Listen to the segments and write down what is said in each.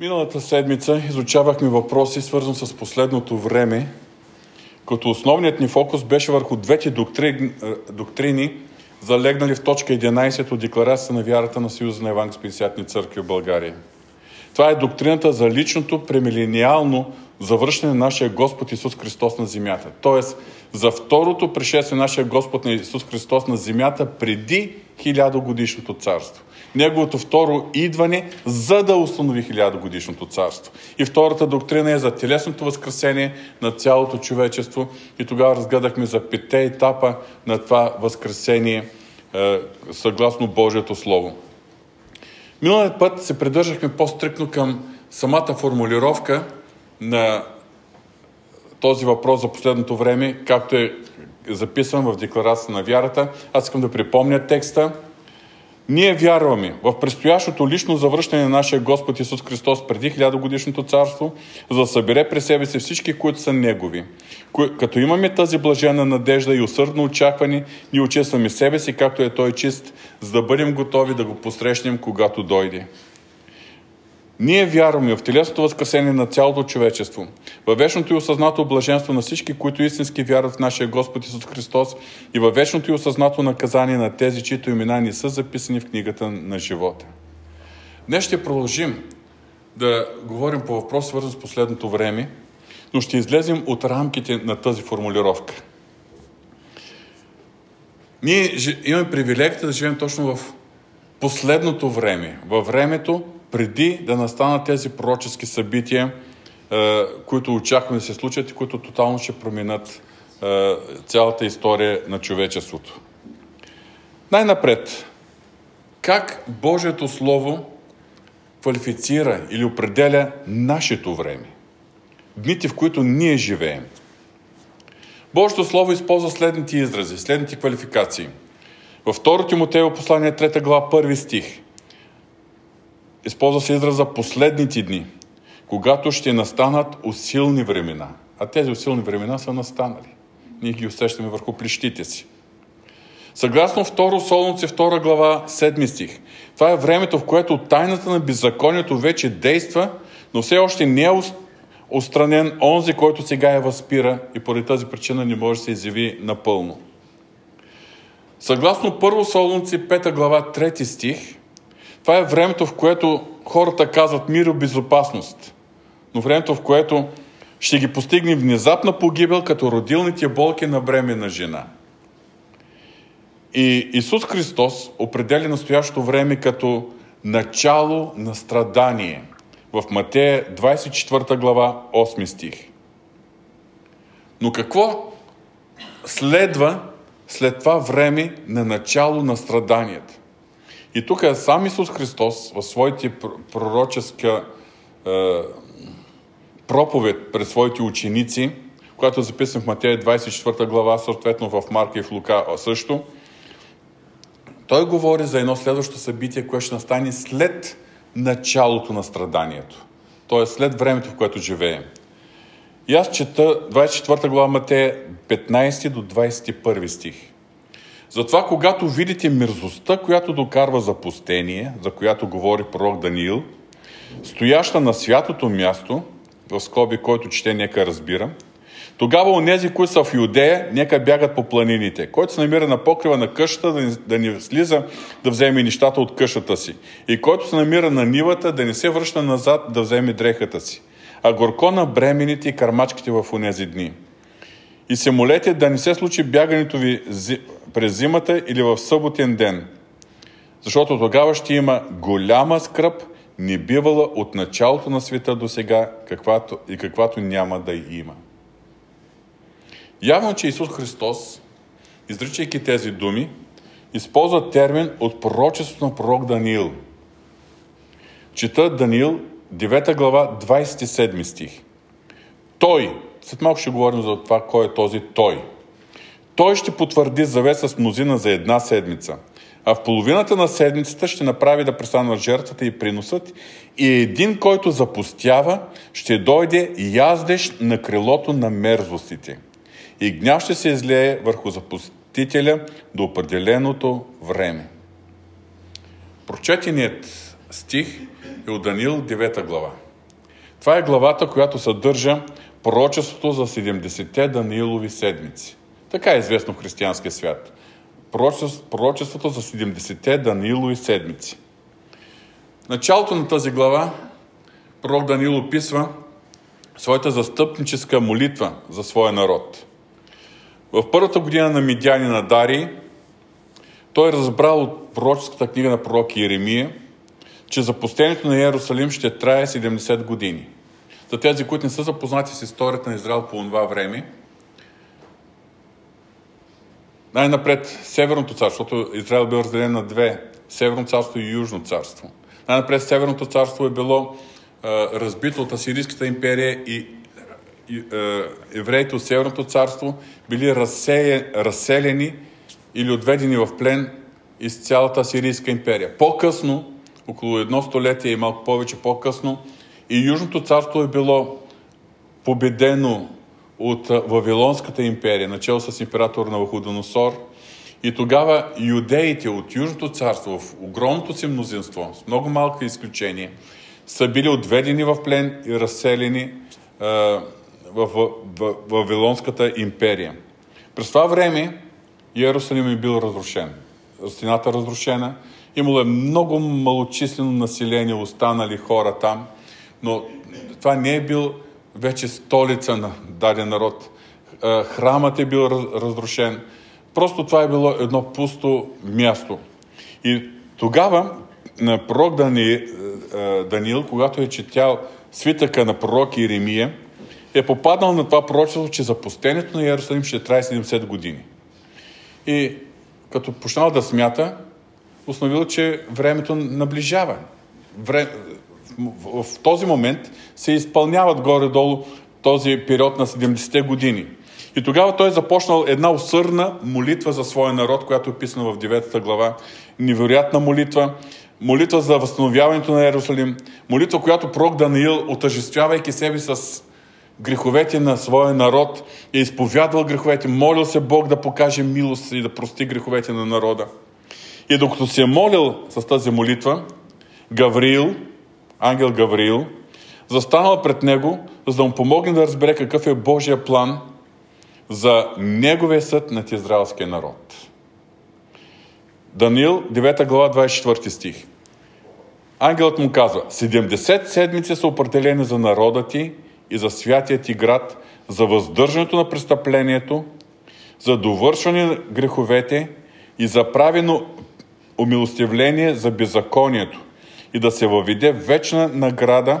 Миналата седмица изучавахме въпроси, свързани с последното време, като основният ни фокус беше върху двете доктрини, доктрини залегнали в точка 11 от Декларацията на вярата на Съюза на Евангелски църкви в България. Това е доктрината за личното премилениално завръщане на нашия Господ Исус Христос на земята. Тоест, за второто пришествие на нашия Господ на Исус Христос на земята преди хилядогодишното царство. Неговото второ идване, за да установи хилядогодишното царство. И втората доктрина е за телесното възкресение на цялото човечество. И тогава разгледахме за пете етапа на това възкресение е, съгласно Божието Слово. Миналият път се придържахме по-стрикно към самата формулировка на този въпрос за последното време, както е записан в Декларация на вярата. Аз искам да припомня текста. Ние вярваме в предстоящото лично завръщане на нашия Господ Исус Христос преди хилядогодишното царство, за да събере при себе си всички, които са Негови. Като имаме тази блажена надежда и усърдно очакване, ние очистваме себе си, както е Той чист, за да бъдем готови да го посрещнем, когато дойде. Ние вярваме в телесното възкресение на цялото човечество, във вечното и осъзнато блаженство на всички, които истински вярват в нашия Господ Исус Христос и във вечното и осъзнато наказание на тези, чието имена ни са записани в книгата на живота. Днес ще продължим да говорим по въпрос, свързан с последното време, но ще излезем от рамките на тази формулировка. Ние имаме привилегията да живеем точно в последното време, във времето, преди да настанат тези пророчески събития, е, които очакваме да се случат и които тотално ще променят е, цялата история на човечеството. Най-напред, как Божието Слово квалифицира или определя нашето време? Дните, в които ние живеем. Божието Слово използва следните изрази, следните квалификации. Във 2 Тимотео послание 3 глава 1 стих – използва се израза последните дни, когато ще настанат усилни времена. А тези усилни времена са настанали. Ние ги усещаме върху плещите си. Съгласно 2 Солунци 2 глава 7 стих, това е времето, в което тайната на беззаконието вече действа, но все още не е устранен онзи, който сега я възпира и поради тази причина не може да се изяви напълно. Съгласно 1 Солунци 5 глава 3 стих, това е времето, в което хората казват мир и безопасност, но времето, в което ще ги постигне внезапна погибел, като родилните болки на бременна жена. И Исус Христос определя настоящото време като начало на страдание в Матея 24 глава 8 стих. Но какво следва след това време на начало на страданията? И тук е сам Исус Христос в своите пророческа е, проповед пред своите ученици, която е в Матея 24 глава, съответно в Марка и в Лука също, той говори за едно следващо събитие, което ще настане след началото на страданието. Т.е. след времето, в което живеем. И аз чета 24 глава Матея 15 до 21 стих. Затова, когато видите мерзостта, която докарва запустение, за която говори пророк Даниил, стояща на святото място, в скоби, който чете, нека разбира, тогава онези, които са в Юдея, нека бягат по планините. Който се намира на покрива на къщата, да не, да не слиза да вземе нещата от къщата си. И който се намира на нивата, да не се връща назад да вземе дрехата си. А горко на бремените и кармачките в онези дни. И се молете да не се случи бягането ви през зимата или в съботен ден, защото тогава ще има голяма скръп, не бивала от началото на света до сега, каквато и каквато няма да има. Явно, че Исус Христос, изричайки тези думи, използва термин от пророчеството на пророк Даниил. Чета Даниил, 9 глава, 27 стих. Той, след малко ще говорим за това, кой е този Той – той ще потвърди завет с мнозина за една седмица. А в половината на седмицата ще направи да престанат жертвата и приносът и един, който запустява, ще дойде яздещ на крилото на мерзостите. И гняв ще се излее върху запустителя до определеното време. Прочетеният стих е от Данил 9 глава. Това е главата, която съдържа пророчеството за 70-те Даниилови седмици. Така е известно в християнския свят. Пророчеството за 70-те Даниилови седмици. Началото на тази глава пророк Даниил описва своята застъпническа молитва за своя народ. В първата година на Мидяни на Дари, той е разбрал от пророческата книга на пророк Иеремия, че запустението на Иерусалим ще трае 70 години. За тези, които не са запознати с историята на Израел по това време, най-напред Северното царство, защото Израел бил разделен на две Северно царство и Южно царство. Най-напред Северното царство е било а, разбито от Асирийската империя и, евреите от Северното царство били разсея, разселени или отведени в плен из цялата Асирийска империя. По-късно, около едно столетие и малко повече по-късно, и Южното царство е било победено от Вавилонската империя, начало с император на Ваходоносор. И тогава юдеите от Южното царство, в огромното си мнозинство, с много малко изключение, са били отведени в плен и разселени в, Вавилонската империя. През това време Иерусалим е бил разрушен. Стената разрушена. Имало е много малочислено население, останали хора там, но това не е бил вече столица на даден народ. Храмът е бил разрушен. Просто това е било едно пусто място. И тогава на пророк Дани, Даниил, когато е четял свитъка на пророк Иеремия, е попаднал на това пророчество, че запустението на Иерусалим ще трае 70 години. И като почнал да смята, установил, че времето наближава. Вре... В този момент се изпълняват горе-долу този период на 70-те години. И тогава той е започнал една усърна молитва за своя народ, която е описана в 9 глава. Невероятна молитва. Молитва за възстановяването на Иерусалим. Молитва, която пророк Даниил, отъжествявайки себе с греховете на своя народ, е изповядвал греховете, молил се Бог да покаже милост и да прости греховете на народа. И докато се е молил с тази молитва, Гавриил, ангел Гавриил, застанал пред него, за да му помогне да разбере какъв е Божия план за неговия съд над израелския народ. Даниил, 9 глава, 24 стих. Ангелът му казва, 70 седмици са определени за народа ти и за святия ти град, за въздържането на престъплението, за довършване на греховете и за правено умилостивление за беззаконието и да се въведе вечна награда,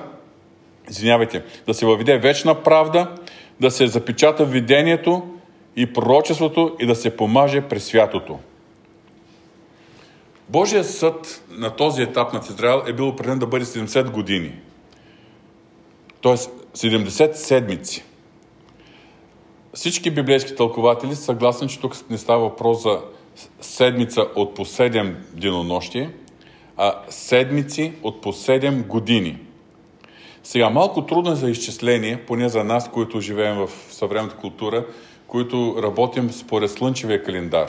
извинявайте, да се въведе вечна правда, да се запечата видението и пророчеството и да се помаже през святото. Божият съд на този етап на Израел е бил определен да бъде 70 години. Тоест 70 седмици. Всички библейски тълкователи са съгласни, че тук не става въпрос за седмица от по 7 денонощи, а седмици от по 7 години. Сега, малко трудно е за изчисление, поне за нас, които живеем в съвременната култура, които работим според слънчевия календар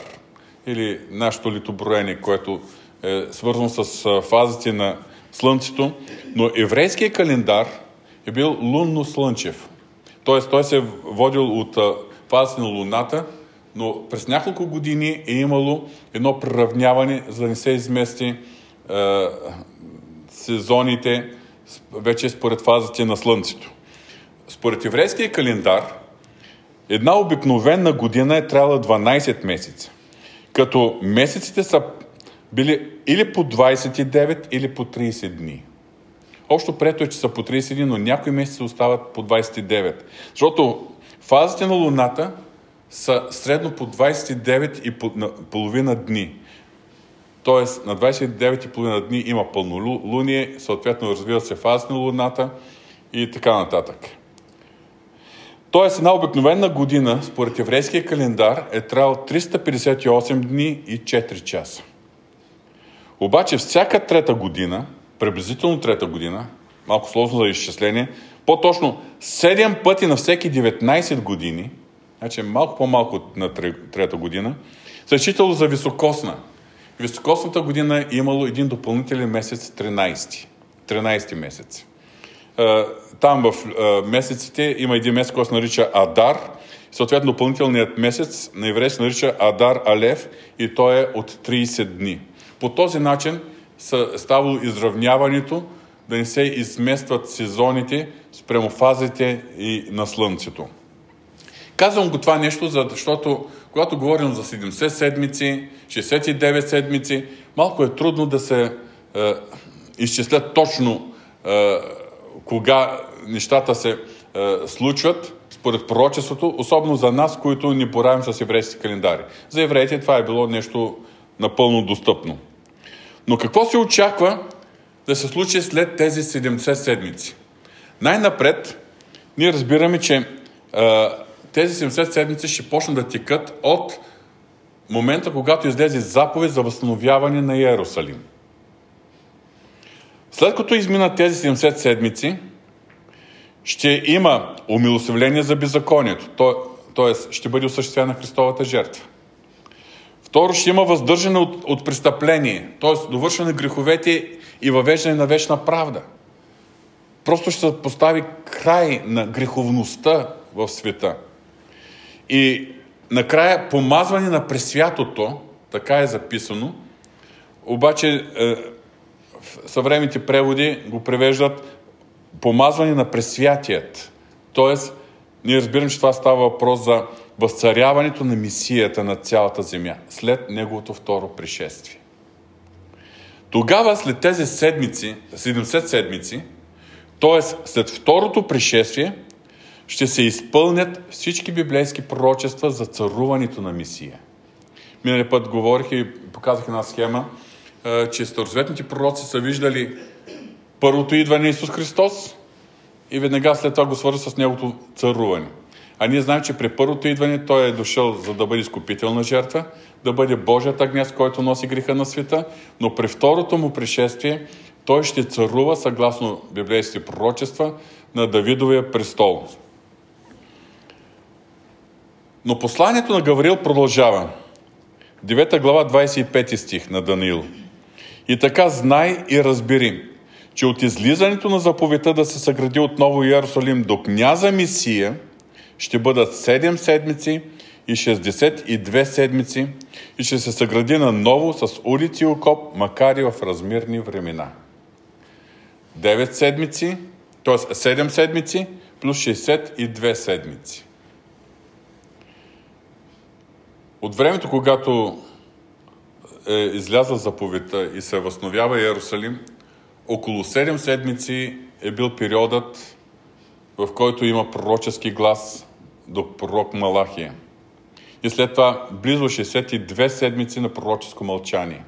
или нашето литоброение, което е свързано с фазите на Слънцето, но еврейският календар е бил лунно-слънчев. Тоест, той се е водил от фазите на Луната – но през няколко години е имало едно приравняване, за да не се измести сезоните вече според фазите на Слънцето. Според еврейския календар, една обикновена година е трябвала 12 месеца, като месеците са били или по 29, или по 30 дни. Общо прето е, че са по 30 дни, но някои месеци остават по 29. Защото фазите на Луната са средно по 29 и половина дни. Тоест на 29 и половина дни има пълнолуние, съответно развива се фаза на Луната и така нататък. Тоест една обикновена година, според еврейския календар, е трябвало 358 дни и 4 часа. Обаче всяка трета година, приблизително трета година, малко сложно за изчисление, по-точно 7 пъти на всеки 19 години – значи малко по-малко на трета година, се е считало за високосна. Високосната година е имало един допълнителен месец, 13. 13 месец. там в месеците има един месец, който се нарича Адар. Съответно, допълнителният месец на евреи се нарича Адар Алев и той е от 30 дни. По този начин ставало изравняването, да не се изместват сезоните спрямо фазите и на Слънцето. Казвам го това нещо, защото когато говорим за 70 седмици, 69 седмици, малко е трудно да се е, изчислят точно е, кога нещата се е, случват според пророчеството, особено за нас, които ни боравим с еврейски календари. За евреите това е било нещо напълно достъпно. Но какво се очаква да се случи след тези 70 седмици? Най-напред, ние разбираме, че а, тези 70 седмици ще почнат да тикат от момента, когато излезе заповед за възстановяване на Иерусалим. След като изминат тези 70 седмици, ще има умилосъвление за беззаконието, т.е. ще бъде осъществена Христовата жертва. Второ, ще има въздържане от, от престъпление, т.е. довършване на греховете и въвеждане на вечна правда. Просто ще се постави край на греховността в света. И накрая помазване на пресвятото, така е записано, обаче е, в съвременните преводи го превеждат помазване на пресвятият. Тоест, ние разбираме, че това става въпрос за възцаряването на мисията на цялата земя след неговото второ пришествие. Тогава, след тези седмици, 70 седмици, т.е. след второто пришествие, ще се изпълнят всички библейски пророчества за царуването на Мисия. Минали път говорих и показах една схема, че старозаветните пророци са виждали първото идване на Исус Христос и веднага след това го свързва с Неговото царуване. А ние знаем, че при първото идване Той е дошъл за да бъде изкупителна жертва, да бъде Божията гняз, който носи греха на света, но при второто му пришествие Той ще царува, съгласно библейските пророчества, на Давидовия престол. Но посланието на Гавриил продължава. 9 глава, 25 стих на Даниил. И така знай и разбери, че от излизането на заповедта да се съгради отново Иерусалим до княза Мисия ще бъдат 7 седмици и 62 седмици и ще се съгради наново с улици и окоп, макар и в размирни времена. 9 седмици, т.е. 7 седмици плюс 62 седмици. От времето, когато е излязла заповедта и се възновява Иерусалим, около 7 седмици е бил периодът, в който има пророчески глас до пророк Малахия. И след това близо 62 седмици на пророческо мълчание.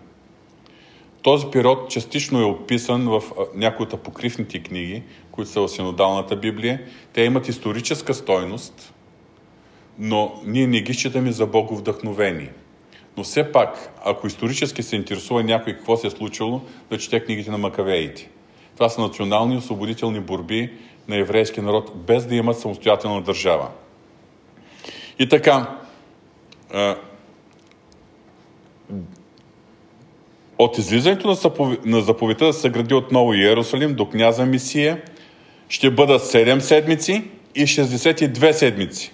Този период частично е описан в някои от апокривните книги, които са в Синодалната Библия. Те имат историческа стойност, но ние не ги считаме за боговдъхновени. Но все пак, ако исторически се интересува някой какво се е случило, да чете книгите на Макавеите. Това са национални освободителни борби на еврейския народ, без да имат самостоятелна държава. И така, от излизането на заповедта да се гради отново Иерусалим до княза Мисия ще бъдат 7 седмици и 62 седмици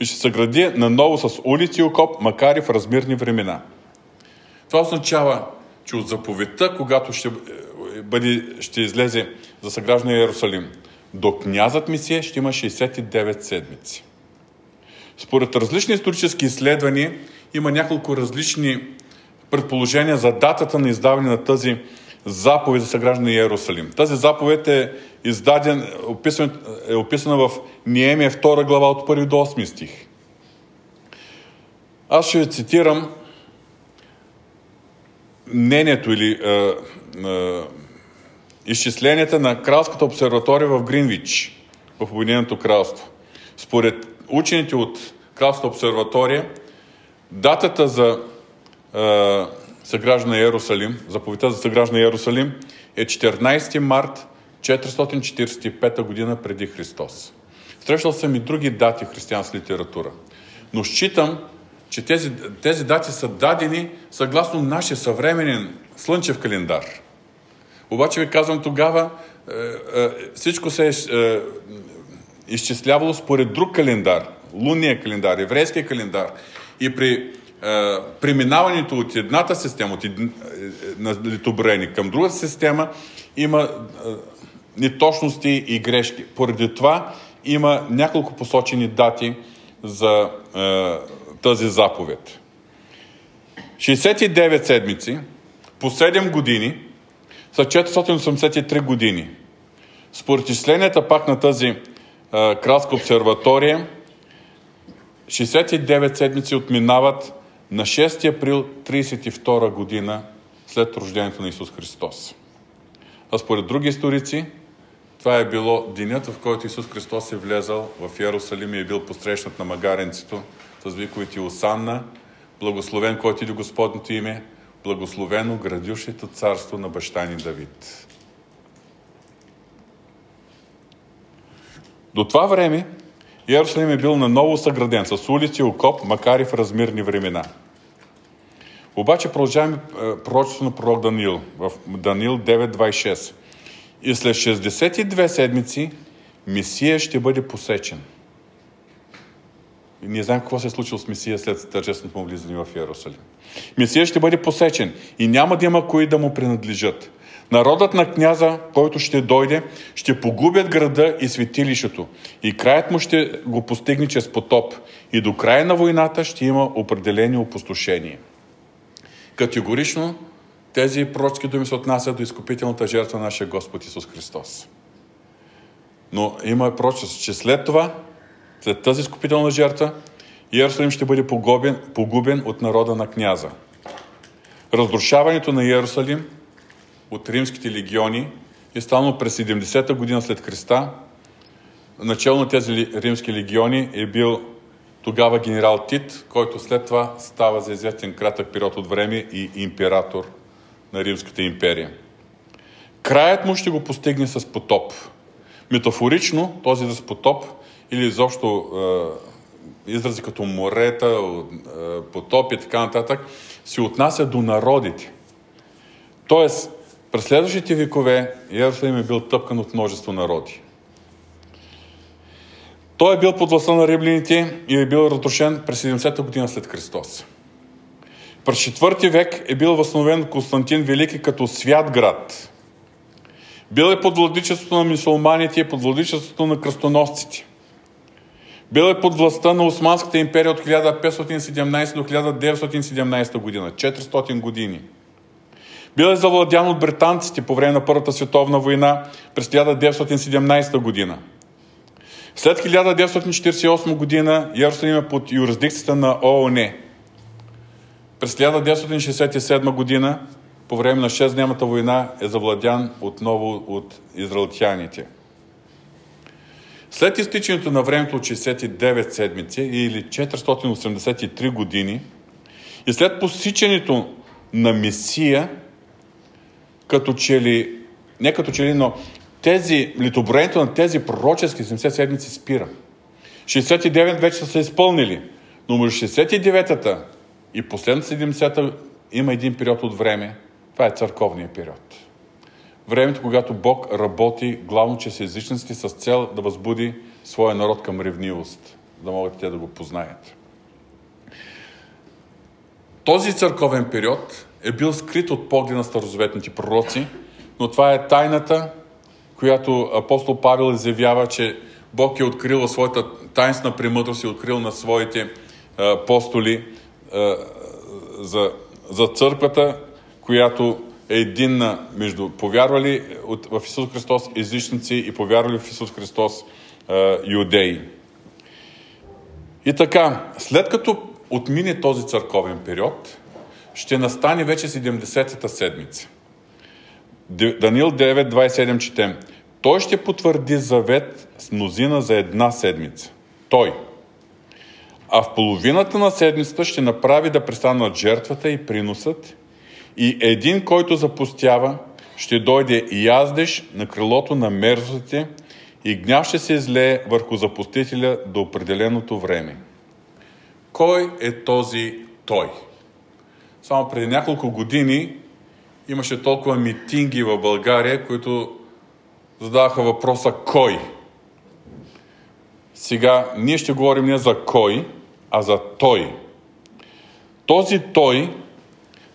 и ще се гради наново с улици и окоп, макар и в размирни времена. Това означава, че от заповедта, когато ще, е, бъде, ще излезе за съграждане Иерусалим, до князът Мисия ще има 69 седмици. Според различни исторически изследвания има няколко различни предположения за датата на издаване на тази заповед за съграждане Иерусалим. Тази заповед е издаден, описан, е описана в Ниемия 2 глава от 1 до 8 стих. Аз ще цитирам мнението или е, е, изчисленията на Кралската обсерватория в Гринвич, в Обединеното кралство. Според учените от Кралската обсерватория, датата за е, съграждане Иерусалим, заповедта за съграждане Иерусалим е 14 март 445 година преди Христос. Срещал съм и други дати в християнска литература. Но считам, че тези, тези дати са дадени съгласно нашия съвременен слънчев календар. Обаче ви казвам тогава, е, всичко се е изчислявало според друг календар, лунния календар, еврейския календар. И при преминаването от едната система, от една, на литоброени към другата система, има неточности и грешки. Поради това има няколко посочени дати за е, тази заповед. 69 седмици по 7 години са 483 години. Според изчисленията пак на тази е, кралска обсерватория, 69 седмици отминават на 6 април 32 година след рождението на Исус Христос. А според други историци, това е било денят, в който Исус Христос е влезал в Иерусалим и е бил посрещнат на магаренцето с виковите Осанна, благословен, който иде Господното име, благословено градюшето царство на баща ни Давид. До това време Иерусалим е бил наново съграден с улици окоп, макар и в размирни времена. Обаче продължаваме е, пророчеството на пророк Даниил в Даниил 9.26. И след 62 седмици Месия ще бъде посечен. И ние знаем какво се е случило с Месия след тържественото му влизане в Иерусалим. Месия ще бъде посечен и няма да има кои да му принадлежат. Народът на княза, който ще дойде, ще погубят града и светилището. И краят му ще го постигне чрез потоп. И до края на войната ще има определени опустошения. Категорично тези пророчски думи се отнасят до изкупителната жертва на нашия Господ Исус Христос. Но има пророчество, че след това, след тази изкупителна жертва, Иерусалим ще бъде погубен, погубен от народа на княза. Разрушаването на Иерусалим от римските легиони е станало през 70-та година след Христа. Начало на тези римски легиони е бил тогава генерал Тит, който след това става за известен кратък период от време и император на Римската империя. Краят му ще го постигне с потоп. Метафорично този с потоп или изобщо е, изрази като морета, е, потоп и така нататък, се отнася до народите. Тоест, през следващите векове Иерусалим е бил тъпкан от множество народи. Той е бил под властта на римляните и е бил разрушен през 70-та година след Христос. През четвърти век е бил възстановен Константин Велики като свят град. Бил е под владичеството на мусулманите и под владичеството на кръстоносците. Бил е под властта на Османската империя от 1517 до 1917 година. 400 години. Бил е завладян от британците по време на Първата световна война през 1917 година. След 1948 година Иерусалим е под юрисдикцията на ООН. През 1967 година, по време на 6-дневната война, е завладян отново от израелтяните. След изтичането на времето от 69 седмици или 483 години и след посичането на Месия, като че ли, не като че ли, но тези, литоброението на тези пророчески 70 седмици спира. 69 вече са се изпълнили, но между 69-та и последната 70-та има един период от време. Това е църковния период. Времето, когато Бог работи главно чрез езичниците с цел да възбуди своя народ към ревнивост, да могат те да го познаят. Този църковен период е бил скрит от поглед на старозаветните пророци, но това е тайната, която апостол Павел изявява, че Бог е открил своята тайнствена премъдрост и открил на своите апостоли за, за църквата, която е единна между повярвали в Исус Христос езичници и повярвали в Исус Христос юдеи. И така, след като отмине този църковен период, ще настане вече 70-та седмица. Данил 9.27 четем. Той ще потвърди завет с мнозина за една седмица. Той. А в половината на седмицата ще направи да престанат жертвата и приносът и един, който запустява, ще дойде и яздеш на крилото на мерзостите и гняв ще се излее върху запустителя до определеното време. Кой е този той? Само преди няколко години имаше толкова митинги в България, които задаваха въпроса кой. Сега ние ще говорим не за кой, а за той. Този той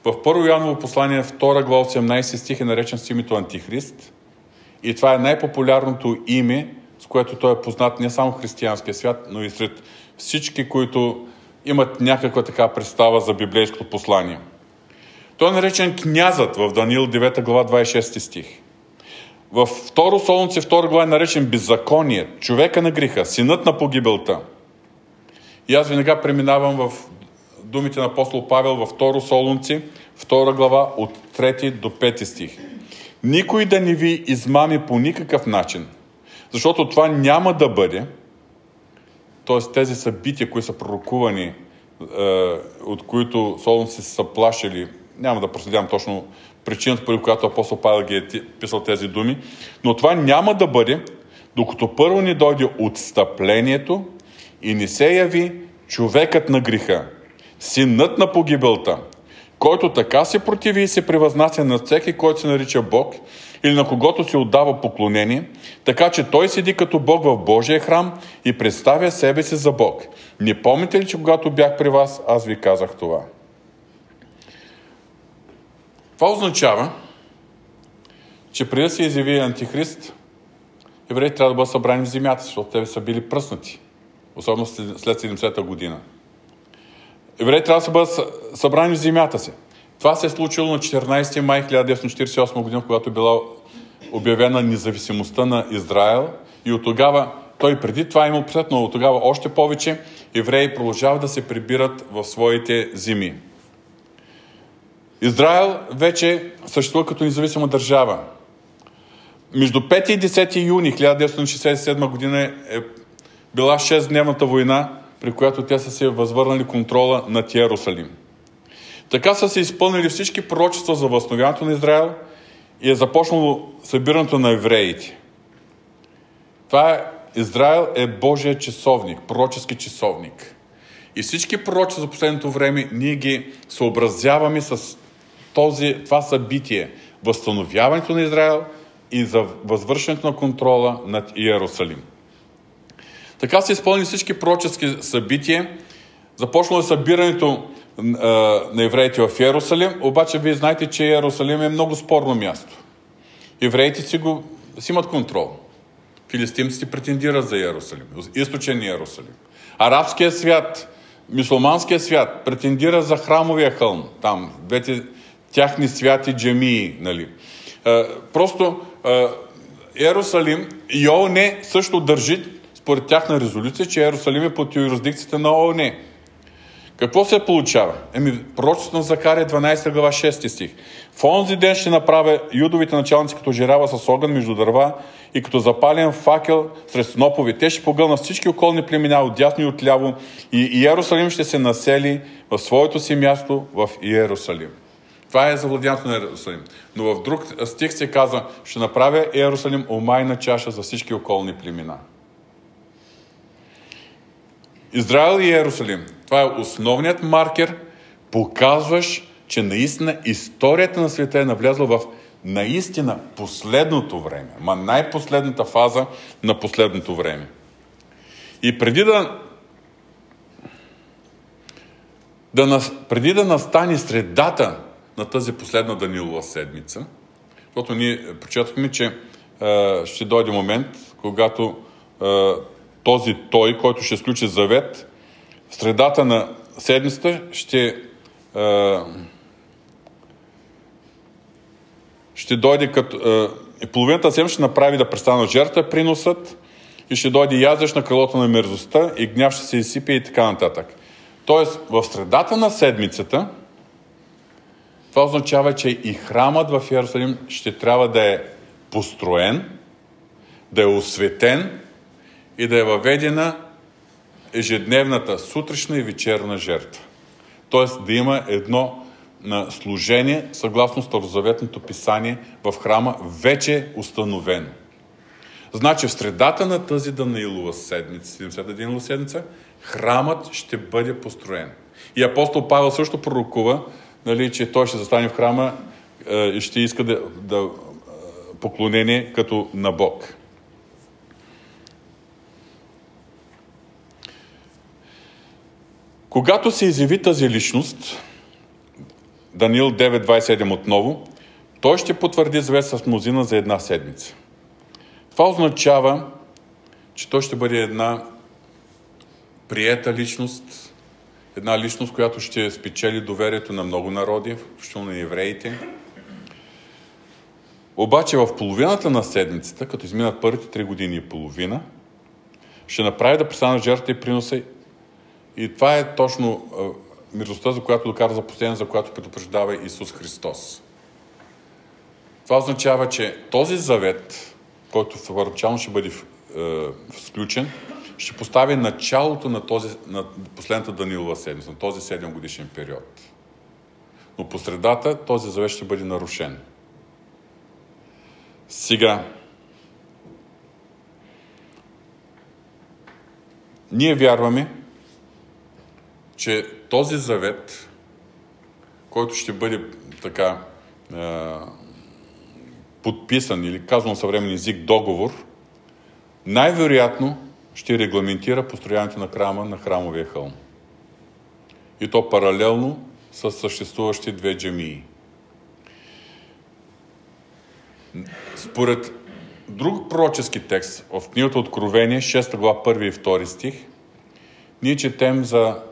в Първо Яново послание 2 глава 18 стих е наречен с името Антихрист и това е най-популярното име, с което той е познат не само в християнския свят, но и сред всички, които имат някаква така представа за библейското послание. Той е наречен князът в Даниил 9 глава 26 стих. В второ Солунце, втора глава е наречен беззаконие, човека на греха, синът на погибелта. И аз винага преминавам в думите на апостол Павел във второ Солунци, втора глава от 3 до 5 стих. Никой да не ви измами по никакъв начин, защото това няма да бъде, т.е. тези събития, които са пророкувани, е, от които Солунци са плашили, няма да проследявам точно причината, поради която апостол Павел ги е писал тези думи, но това няма да бъде, докато първо ни дойде отстъплението и не се яви човекът на греха, синът на погибелта, който така се противи и се превъзнася на всеки, който се нарича Бог или на когото се отдава поклонение, така че той седи като Бог в Божия храм и представя себе си за Бог. Не помните ли, че когато бях при вас, аз ви казах това? Това означава, че преди да се изяви антихрист, евреите трябва да бъдат събрани в земята, защото те са били пръснати, особено след 70-та година. Евреите трябва да се бъдат събрани в земята си. Това се е случило на 14 май 1948 година, когато е била обявена независимостта на Израел и от тогава, той преди това имал пред, но от тогава още повече евреи продължават да се прибират в своите земи. Израел вече съществува като независима държава. Между 5 и 10 юни 1967 година е била 6-дневната война, при която те са се възвърнали контрола над Иерусалим. Така са се изпълнили всички пророчества за възстановяването на Израел и е започнало събирането на евреите. Това е, Израел е Божия часовник, пророчески часовник. И всички пророчи за последното време ние ги съобразяваме с този, това събитие, възстановяването на Израел и за възвършването на контрола над Иерусалим. Така се изпълни всички пророчески събития. Започнало е събирането на евреите в Иерусалим, обаче вие знаете, че Иерусалим е много спорно място. Евреите си, го, си имат контрол. Филистимците претендират за Иерусалим, източен Иерусалим. Арабският свят, мусулманският свят претендира за храмовия хълм, там, двете тяхни святи джамии. Нали. просто Иерусалим и ООН също държи, според тяхна резолюция, че Иерусалим е под юрисдикцията на ООН. Какво се получава? Еми, пророчеството на Захария 12 глава 6 стих. В онзи ден ще направя юдовите началници като жирава с огън между дърва и като запален факел сред снопови. Те ще погълнат всички околни племена от дясно и от ляво и Иерусалим ще се насели в своето си място в Иерусалим. Това е завладянето на Иерусалим. Но в друг стих се казва, ще направя Иерусалим омайна чаша за всички околни племена. Израел и Иерусалим. Това е основният маркер, показваш, че наистина историята на света е навлязла в наистина последното време, ма най-последната фаза на последното време. И преди да, да преди да настане средата на тази последна Данилова седмица, защото ние прочетахме, че е, ще дойде момент, когато е, този той, който ще сключи завет, в средата на седмицата ще е, ще дойде като... Е, половината седмица ще направи да престана жертва приносът и ще дойде язъч на крилото на мерзостта и гняв ще се изсипе и така нататък. Тоест, в средата на седмицата това означава, че и храмът в Иерусалим ще трябва да е построен, да е осветен и да е въведена ежедневната сутрешна и вечерна жертва. Тоест да има едно на служение, съгласно Старозаветното писание, в храма вече установено. Значи в средата на тази Данаилова седмица, 70-та Данаилова седмица, храмът ще бъде построен. И апостол Павел също пророкува, нали, че той ще застане в храма и ще иска да, да поклонение като на Бог. Когато се изяви тази личност, Даниил 9.27 отново, той ще потвърди завет с мнозина за една седмица. Това означава, че той ще бъде една приета личност, една личност, която ще спечели доверието на много народи, включително на евреите. Обаче в половината на седмицата, като изминат първите три години и половина, ще направи да престана жертвата и приноса. И това е точно миростта, за която доказва за последен, за която предупреждава Исус Христос. Това означава, че този завет, който първоначално ще бъде е, сключен, ще постави началото на, този, на последната Данилова седмица, на този 7 годишен период. Но по средата този завет ще бъде нарушен. Сега, ние вярваме, че този завет, който ще бъде така е, подписан или казвам съвременен език договор, най-вероятно ще регламентира построяването на храма на храмовия хълм. И то паралелно с съществуващи две джамии. Според друг пророчески текст в книгата Откровение, 6 глава, 1 и 2 стих, ние четем за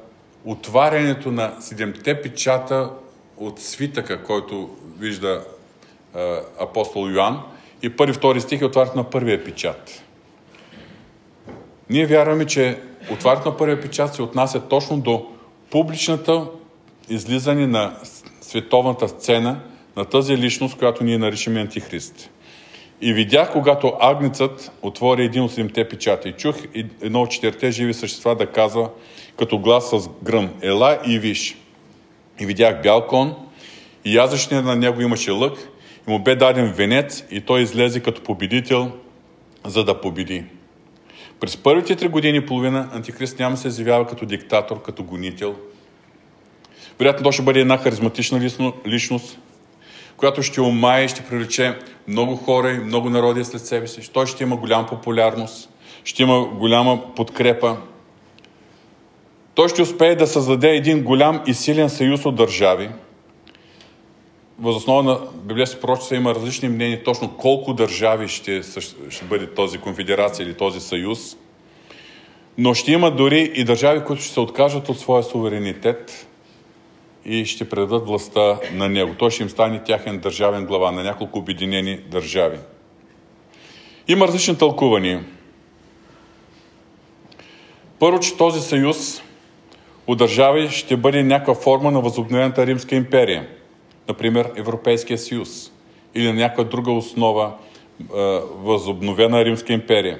отварянето на седемте печата от свитъка, който вижда е, апостол Йоанн, и първи, втори стих е отварянето на първия печат. Ние вярваме, че отварянето на първия печат се отнася точно до публичната излизане на световната сцена на тази личност, която ние наричаме Антихрист. И видях, когато агнецът отвори един от седемте печата и чух едно от четирите живи същества да казва като глас с гръм Ела и виж. И видях бял кон и язъчния на него имаше лък и му бе даден венец и той излезе като победител, за да победи. През първите три години и половина Антихрист няма се изявява като диктатор, като гонител. Вероятно, то ще бъде една харизматична личност, която ще умае и ще привлече много хора и много народи след себе си. Той ще има голяма популярност, ще има голяма подкрепа. Той ще успее да създаде един голям и силен съюз от държави. Възоснова на библейски пророчества има различни мнения точно колко държави ще, ще бъде този конфедерация или този съюз. Но ще има дори и държави, които ще се откажат от своя суверенитет и ще предадат властта на него. Той ще им стане тяхен държавен глава на няколко обединени държави. Има различни тълкувания. Първо, че този съюз от държави ще бъде някаква форма на възобновената Римска империя, например Европейския съюз, или на някаква друга основа възобновена Римска империя.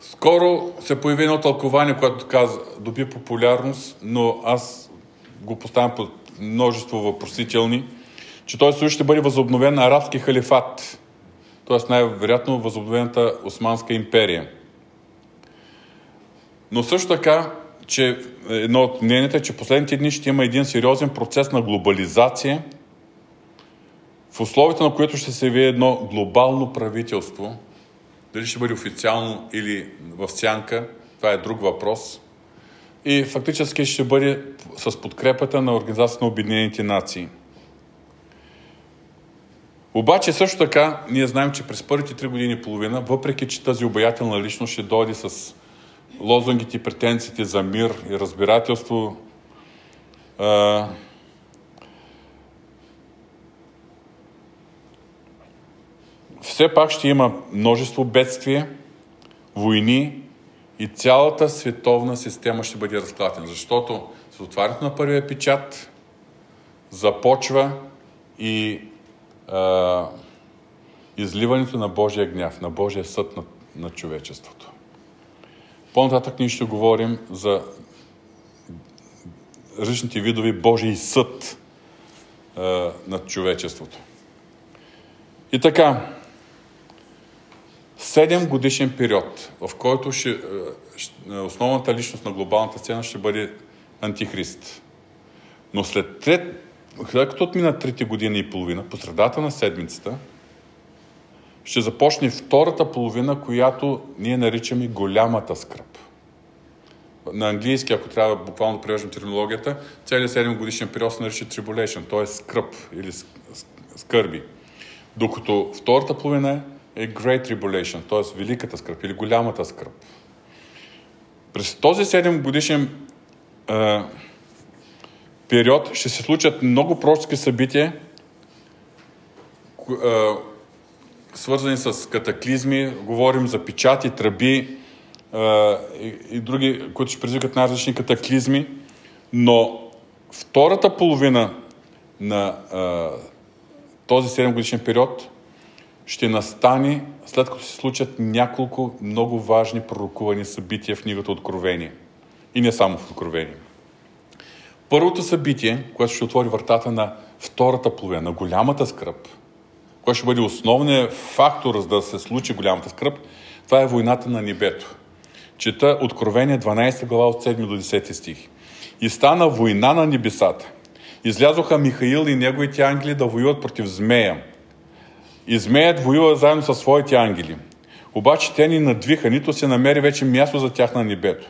Скоро се появи едно тълкование, което каза, доби популярност, но аз го поставям под множество въпросителни, че този съюз ще бъде възобновен на арабски халифат, т.е. най-вероятно възобновената Османска империя. Но също така, че едно от мненията е, че последните дни ще има един сериозен процес на глобализация, в условията на което ще се яви едно глобално правителство, дали ще бъде официално или в сянка, това е друг въпрос – и фактически ще бъде с подкрепата на Организацията на Обединените нации. Обаче също така ние знаем, че през първите три години и половина, въпреки че тази обаятелна личност ще дойде с лозунгите и претенциите за мир и разбирателство, а, все пак ще има множество бедствия, войни, и цялата световна система ще бъде разклатена, защото с отварянето на първия печат започва и а, изливането на Божия гняв, на Божия съд на, на човечеството. По-нататък ние ще говорим за различните видови Божий съд а, над човечеството. И така, Седем годишен период, в който ще, основната личност на глобалната сцена ще бъде антихрист. Но след трет, след като отмина трети година и половина, по средата на седмицата, ще започне втората половина, която ние наричаме голямата скръп. На английски, ако трябва буквално да превеждам терминологията, целият 7 годишен период се нарича tribulation, т.е. скръп или скърби. Докато втората половина е Great Tribulation, т.е. великата скръп или голямата скръп. През този 7 годишен а, период ще се случат много пророчески събития, а, свързани с катаклизми, говорим за печати, тръби а, и, и други, които ще предизвикат най-различни катаклизми, но втората половина на а, този 7 годишен период ще настане след като се случат няколко много важни пророкувани събития в книгата Откровение. И не само в Откровение. Първото събитие, което ще отвори вратата на втората половина, на голямата скръп, което ще бъде основният фактор за да се случи голямата скръп, това е войната на небето. Чета Откровение 12 глава от 7 до 10 стих. И стана война на небесата. Излязоха Михаил и неговите ангели да воюват против змея, и змеят воюва заедно със своите ангели. Обаче те ни надвиха, нито се намери вече място за тях на небето.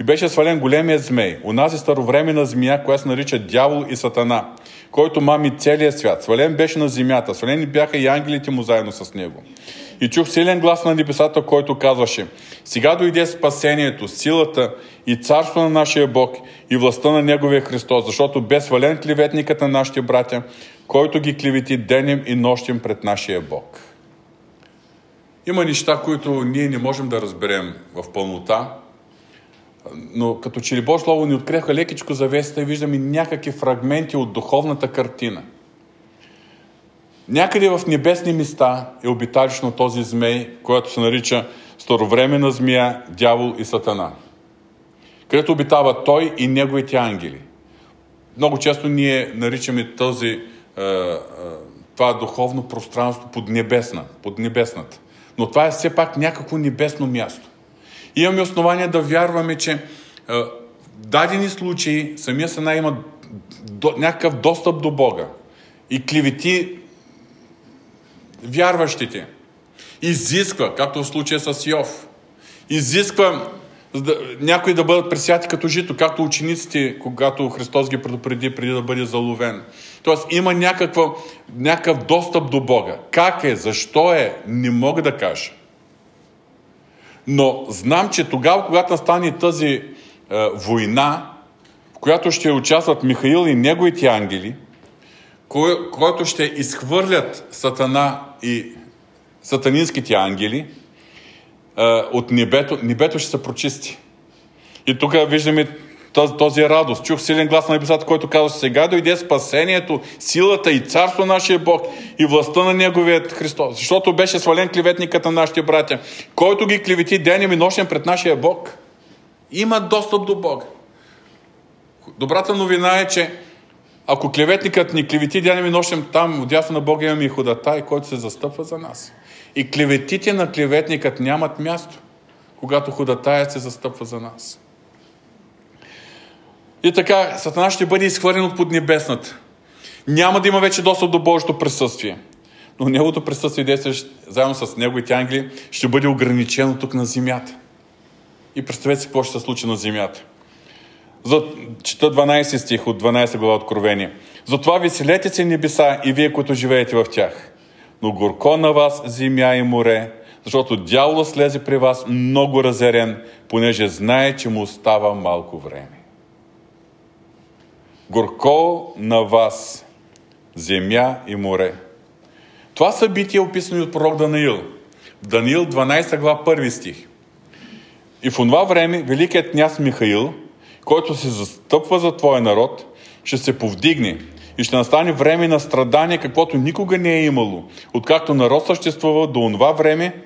И беше свален големия змей, унази старовременна змия, която се нарича дявол и сатана, който мами целия свят. Свален беше на земята, свалени бяха и ангелите му заедно с него. И чух силен глас на небесата, който казваше, сега дойде спасението, силата и царство на нашия Бог и властта на Неговия Христос, защото бе свален клеветникът на нашите братя, който ги клевети денем и нощем пред нашия Бог. Има неща, които ние не можем да разберем в пълнота, но като че ли Божие Слово ни откреха лекичко завесата и виждаме някакви фрагменти от духовната картина. Някъде в небесни места е обиталищно този змей, който се нарича старовременна змия, дявол и сатана. Където обитава той и неговите ангели. Много често ние наричаме този е, е, това духовно пространство под небесна, под небесната. Но това е все пак някакво небесно място. Имаме основания да вярваме, че в дадени случаи самия Сана има до, някакъв достъп до Бога и клевети вярващите. Изисква, както в случая с Йов, изисква някои да бъдат пресяти като жито, както учениците, когато Христос ги предупреди преди да бъде заловен. Тоест има някаква, някакъв достъп до Бога. Как е, защо е, не мога да кажа. Но знам, че тогава, когато настане тази е, война, в която ще участват Михаил и неговите ангели, кой, който ще изхвърлят Сатана и сатанинските ангели – от небето, небето ще се прочисти. И тук виждаме този, този радост. Чух силен глас на небесата, който казва, сега дойде спасението, силата и царство на нашия Бог и властта на Неговият Христос. Защото беше свален клеветникът на нашите братя, който ги клевети денем и нощен пред нашия Бог. Има достъп до Бога. Добрата новина е, че ако клеветникът ни клевети денем и нощен, там отясно на Бога имаме и ходатай, който се застъпва за нас. И клеветите на клеветникът нямат място, когато ходатаят се застъпва за нас. И така, Сатана ще бъде изхвърлен от поднебесната. Няма да има вече достъп до Божието присъствие. Но Неговото присъствие, действащ заедно с Неговите ангели, ще бъде ограничено тук на земята. И представете си какво ще се случи на земята. За, чета 12 стих от 12 глава Откровение. Затова веселете се небеса и вие, които живеете в тях но горко на вас земя и море, защото дяволът слезе при вас много разерен, понеже знае, че му остава малко време. Горко на вас земя и море. Това събитие е описано от пророк Даниил. Даниил 12 глава 1 стих. И в това време великият княз Михаил, който се застъпва за твоя народ, ще се повдигне и ще настане време на страдание, каквото никога не е имало, откакто народ съществува до това време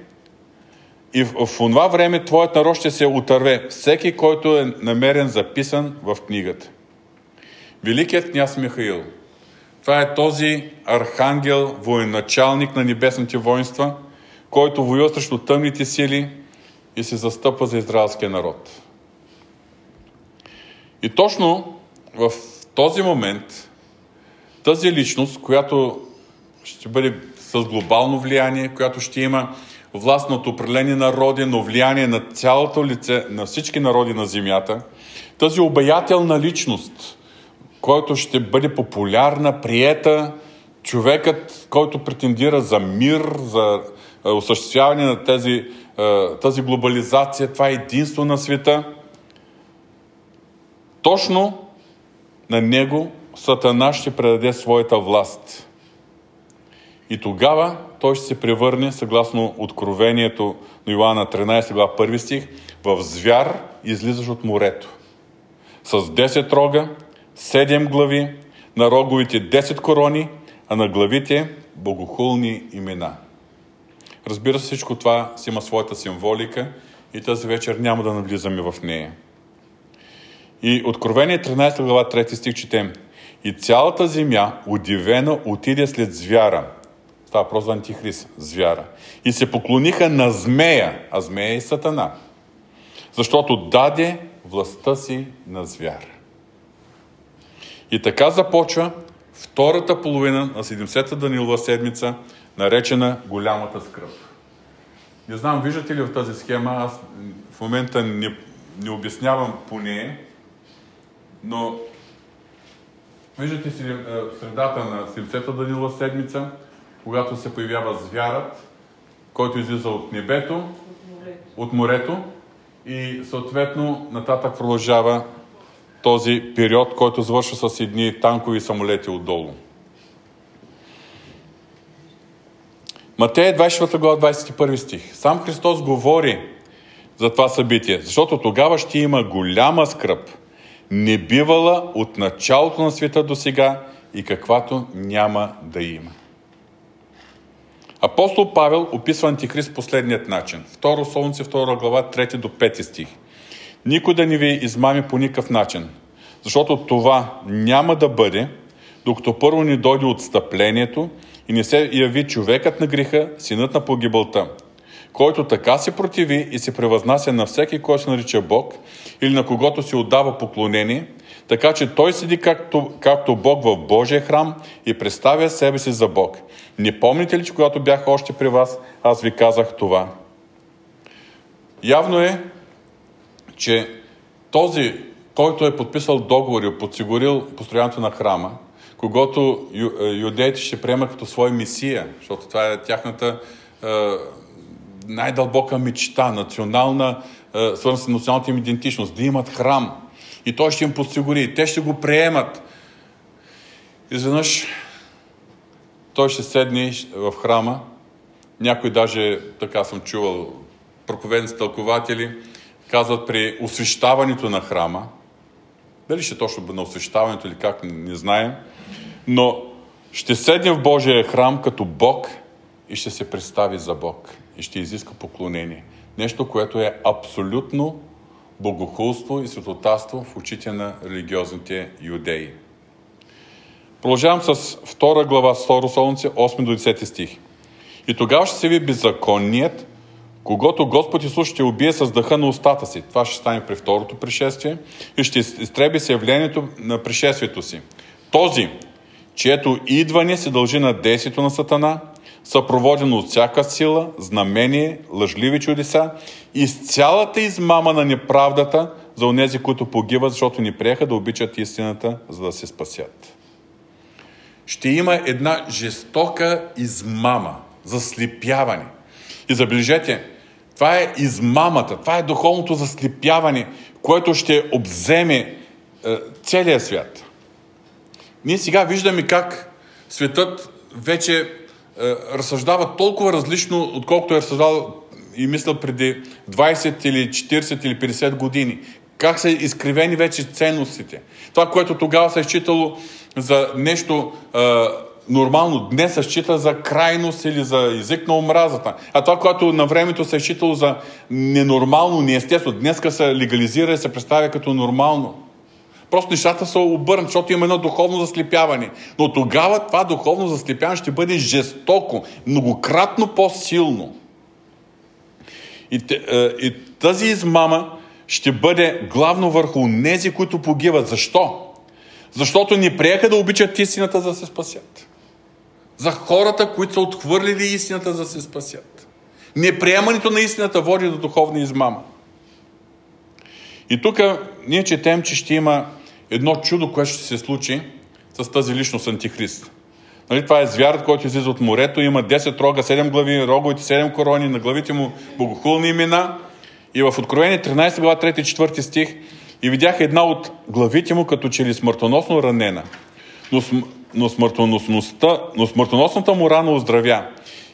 и в, в това време твоят народ ще се отърве, всеки, който е намерен записан в книгата. Великият княз Михаил. Това е този архангел, военачалник на небесните воинства, който воюва срещу тъмните сили и се застъпва за израелския народ. И точно в този момент тази личност, която ще бъде с глобално влияние, която ще има власт над определени народи, но влияние на цялото лице, на всички народи на земята. Тази обаятелна личност, който ще бъде популярна, приета, човекът, който претендира за мир, за осъществяване на тези, тази глобализация, това е единство на света. Точно на него Сатана ще предаде своята власт. И тогава той ще се превърне, съгласно откровението на Йоанна 13 глава 1 стих, в звяр, излизаш от морето. С 10 рога, 7 глави, на роговите 10 корони, а на главите богохулни имена. Разбира се, всичко това си има своята символика и тази вечер няма да навлизаме в нея. И Откровение 13 глава 3 стих четем. И цялата земя удивено отиде след звяра. Става въпрос за антихрист, звяра. И се поклониха на змея, а змея е сатана. Защото даде властта си на звяра. И така започва втората половина на 70-та Данилова седмица, наречена Голямата скръп. Не знам, виждате ли в тази схема, аз в момента не, не обяснявам по нея, но виждате си е, средата на 70-та Данилова седмица, когато се появява звярат, който излиза от небето, от морето, от морето и съответно нататък продължава този период, който завършва с едни танкови самолети отдолу. Матея 24 глава 21 стих. Сам Христос говори за това събитие, защото тогава ще има голяма скръп, не бивала от началото на света до сега и каквато няма да има. Апостол Павел описва Антихрист последният начин. Второ Солнце, 2 глава, 3 до 5 стих. Никой да не ви измами по никакъв начин, защото това няма да бъде, докато първо ни дойде отстъплението и не се яви човекът на греха, синът на погибълта, който така се противи и се превъзнася на всеки, който се нарича Бог или на когото се отдава поклонение, така че той седи както, както Бог в Божия храм и представя себе си за Бог. Не помните ли, че когато бях още при вас, аз ви казах това? Явно е, че този, който е подписал договор и подсигурил построяването на храма, когато е, юдеите ще приемат като свой месия, защото това е тяхната е, най-дълбока мечта, национална, е, свързана с националната им идентичност, да имат храм. И той ще им подсигури. Те ще го приемат. Изведнъж той ще седне в храма. Някой даже, така съм чувал, проповедници, тълкователи, казват при освещаването на храма, дали ще точно на освещаването или как, не знаем, но ще седне в Божия храм като Бог и ще се представи за Бог и ще изиска поклонение. Нещо, което е абсолютно богохулство и светотаство в очите на религиозните юдеи. Продължавам с 2 глава 2 Солнце, 8 до 10 стих. И тогава ще се ви беззаконният, когато Господ Исус ще убие с дъха на устата си. Това ще стане при второто пришествие и ще изтреби се явлението на пришествието си. Този, чието идване се дължи на действието на Сатана, съпроводено от всяка сила, знамение, лъжливи чудеса и с цялата измама на неправдата за онези, които погиват, защото ни приеха да обичат истината, за да се спасят. Ще има една жестока измама, заслепяване. И забележете, това е измамата, това е духовното заслепяване, което ще обземе е, целия свят. Ние сега виждаме как светът вече е, разсъждава толкова различно, отколкото е разсъждал и мисля преди 20 или 40 или 50 години. Как са изкривени вече ценностите. Това, което тогава се е считало за нещо е, нормално, днес се счита за крайност или за език на омразата. А това, което на времето се е считало за ненормално, неестествено, днеска се легализира и се представя като нормално. Просто нещата са обърнати, защото има едно духовно заслепяване. Но тогава това духовно заслепяване ще бъде жестоко, многократно по-силно. И, е, и тази измама ще бъде главно върху нези, които погиват. Защо? Защото ни приеха да обичат истината, за да се спасят. За хората, които са отхвърлили истината за да се спасят. Неприемането на истината води до духовна измама. И тук ние четем, че ще има едно чудо, което ще се случи с тази личност Антихрист. Нали, това е звярат, който излиза от морето, има 10 рога, 7 глави, роговите 7 корони, на главите му богохулни имена. И в Откровение 13 глава 3 и 4 стих и видях една от главите му като че ли смъртоносно ранена. Но, но, смъртоносността, но смъртоносната му рана оздравя.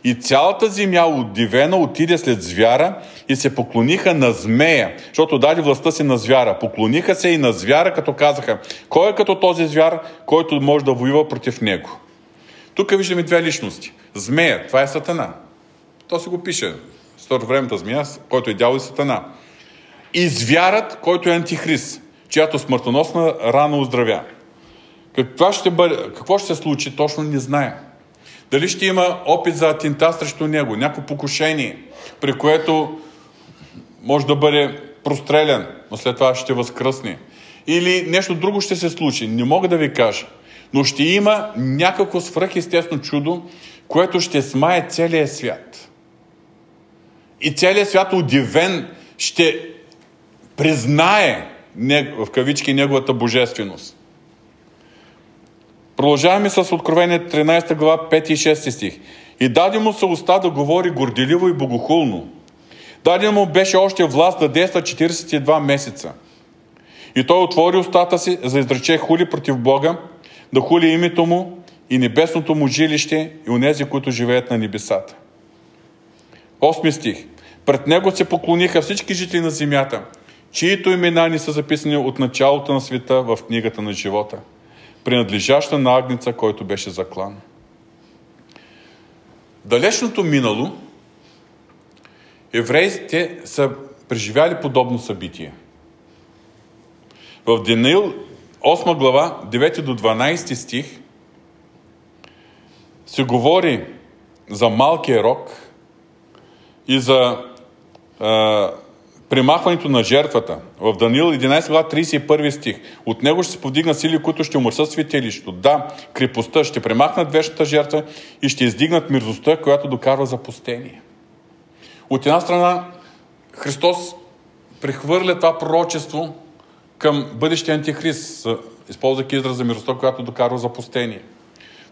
И цялата земя удивена отиде след звяра и се поклониха на змея, защото даде властта си на звяра. Поклониха се и на звяра, като казаха, кой е като този звяр, който може да воюва против него. Тук виждаме две личности. Змея, това е Сатана. То се го пише. Стор времето змея, който е дявол и Сатана. И звярат, който е антихрист, чиято смъртоносна рана оздравя. Какво ще, бъде, какво ще се случи, точно не знае. Дали ще има опит за атинта срещу него, някакво покушение, при което може да бъде прострелян, но след това ще възкръсне. Или нещо друго ще се случи. Не мога да ви кажа. Но ще има някакво свръхестествено чудо, което ще смае целия свят. И целият свят удивен ще признае в кавички неговата божественост. Продължаваме с Откровение 13 глава 5 и 6 стих. И даде му се уста да говори горделиво и богохулно. Даде му беше още власт да действа 42 месеца. И той отвори устата си, за изрече хули против Бога, да хули името му и небесното му жилище и онези, които живеят на небесата. Осми стих. Пред него се поклониха всички жители на земята, чието имена ни са записани от началото на света в книгата на живота – принадлежаща на агница, който беше заклан. Далечното минало евреите са преживяли подобно събитие. В Денил 8 глава, 9 до 12 стих, се говори за малкия рок и за примахването на жертвата. В Даниил 11 глава 31 стих. От него ще се повдигнат сили, които ще умърсат светилището. Да, крепостта ще премахнат вечната жертва и ще издигнат мирзостта, която докарва запустение. От една страна, Христос прехвърля това пророчество към бъдещия антихрист, използвайки израза миростта, която докарва запустение.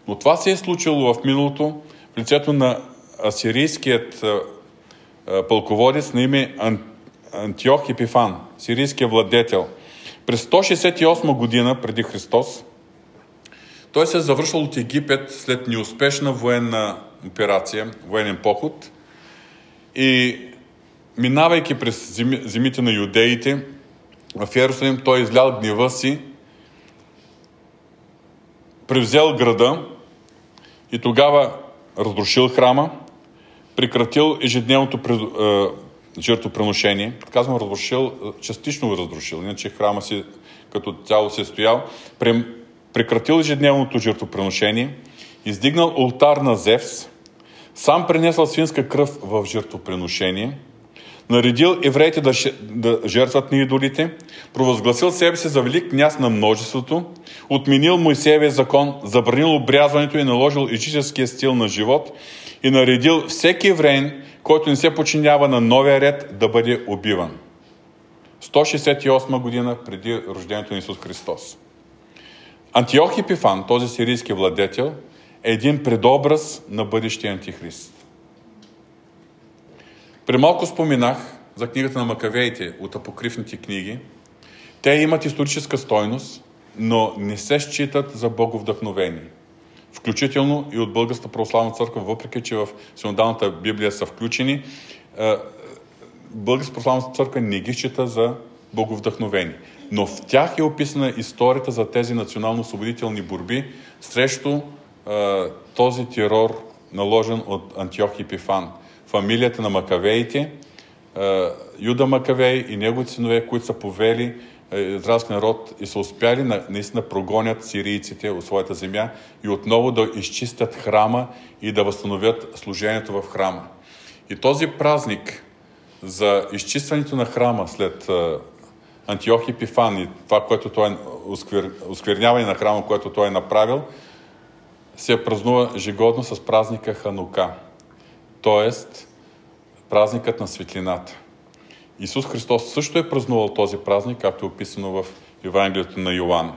Но това се е случило в миналото в лицето на асирийският пълководец на име Антиох Епифан, сирийския владетел. През 168 година преди Христос, той се е завършил от Египет след неуспешна военна операция, военен поход и минавайки през земи, земите на юдеите, в Иерусалим той излял гнева си, превзел града и тогава разрушил храма, прекратил ежедневното жертвоприношение. Казвам разрушил, частично го разрушил, иначе храма си като цяло се е стоял. Прекратил ежедневното жертвоприношение, издигнал ултар на Зевс, сам пренесъл свинска кръв в жертвоприношение, наредил евреите да, да жертват на идолите, провъзгласил себе си за велик княз на множеството, отменил Моисеевия закон, забранил обрязването и наложил езическия стил на живот и наредил всеки евреин, който не се подчинява на новия ред, да бъде убиван. 168 година преди рождението на Исус Христос. Антиох Епифан, този сирийски владетел, е един предобраз на бъдещия антихрист. При малко споменах за книгата на Макавеите от апокривните книги. Те имат историческа стойност, но не се считат за боговдъхновение – включително и от Българската православна църква, въпреки че в синодалната Библия са включени, Българската православна църква не ги счита за боговдъхновени. Но в тях е описана историята за тези национално-освободителни борби срещу този терор, наложен от Антиох Епифан. Фамилията на Макавеите, Юда Макавей и неговите синове, които са повели е, израелски народ и са успяли наистина прогонят сирийците от своята земя и отново да изчистят храма и да възстановят служението в храма. И този празник за изчистването на храма след Антиох Епифан и това, което той е осквер... оскверняване на храма, което той е направил, се празнува ежегодно с празника Ханука, т.е. празникът на светлината. Исус Христос също е празнувал този празник, както е описано в Евангелието на Йоанн.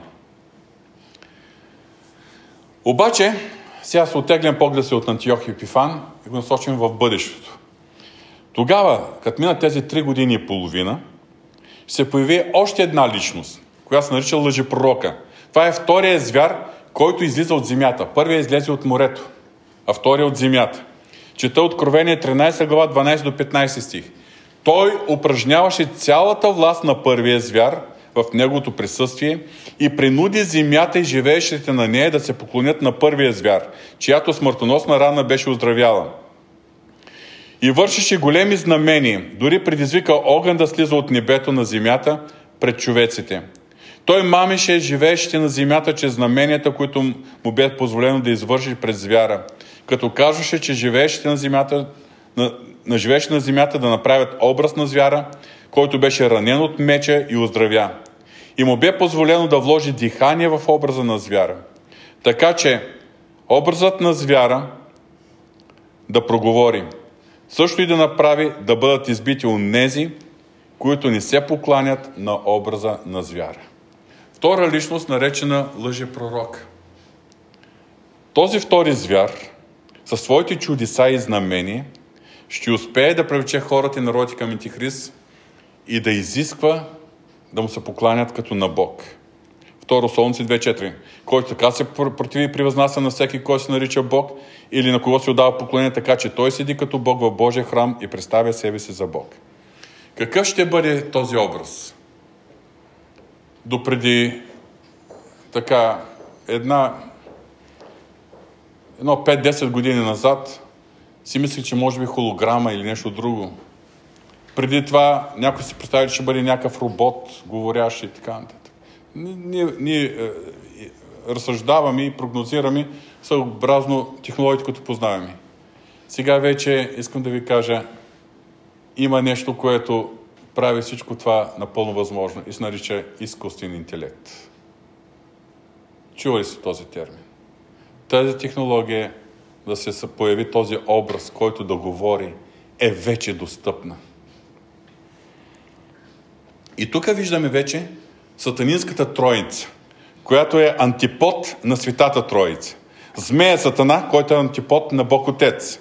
Обаче, сега се отеглям поглед си от Антиох и Пифан и го насочим в бъдещето. Тогава, като минат тези три години и половина, ще се появи още една личност, която се нарича лъжепророка. Това е втория звяр, който излиза от земята. Първият излезе от морето, а втория от земята. Чета Откровение 13 глава 12 до 15 стих. Той упражняваше цялата власт на първия звяр в неговото присъствие и принуди земята и живеещите на нея да се поклонят на първия звяр, чиято смъртоносна рана беше оздравяла. И вършеше големи знамения, дори предизвика огън да слиза от небето на земята пред човеците. Той мамеше живеещите на земята чрез знаменията, които му бе позволено да извърши през звяра, като казваше, че живеещите на земята, на живеещите на земята да направят образ на звяра, който беше ранен от меча и оздравя. И му бе позволено да вложи дихание в образа на звяра. Така че образът на звяра да проговори. Също и да направи да бъдат избити онези, които не се покланят на образа на звяра. Втора личност, наречена лъжепророк. Този втори звяр, със своите чудеса и знамения, ще успее да привлече хората и народите към Антихрист и да изисква да му се покланят като на Бог. Второ Солнце 2.4. Който така се противи и на всеки, който се нарича Бог или на кого се отдава поклонение, така че той седи като Бог в Божия храм и представя себе си за Бог. Какъв ще бъде този образ? Допреди така една едно 5-10 години назад си мислих, че може би холограма или нещо друго. Преди това някой си представи, че ще бъде някакъв робот, говорящ и така нататък. Ние, ние е, разсъждаваме и прогнозираме съобразно технологиите, които познаваме. Сега вече искам да ви кажа, има нещо, което прави всичко това напълно възможно и се нарича изкуствен интелект. Чували се този термин? Тази технология, да се появи този образ, който да говори, е вече достъпна. И тук виждаме вече сатанинската троица, която е антипод на Светата Троица. Змея Сатана, който е антипод на Бог Отец.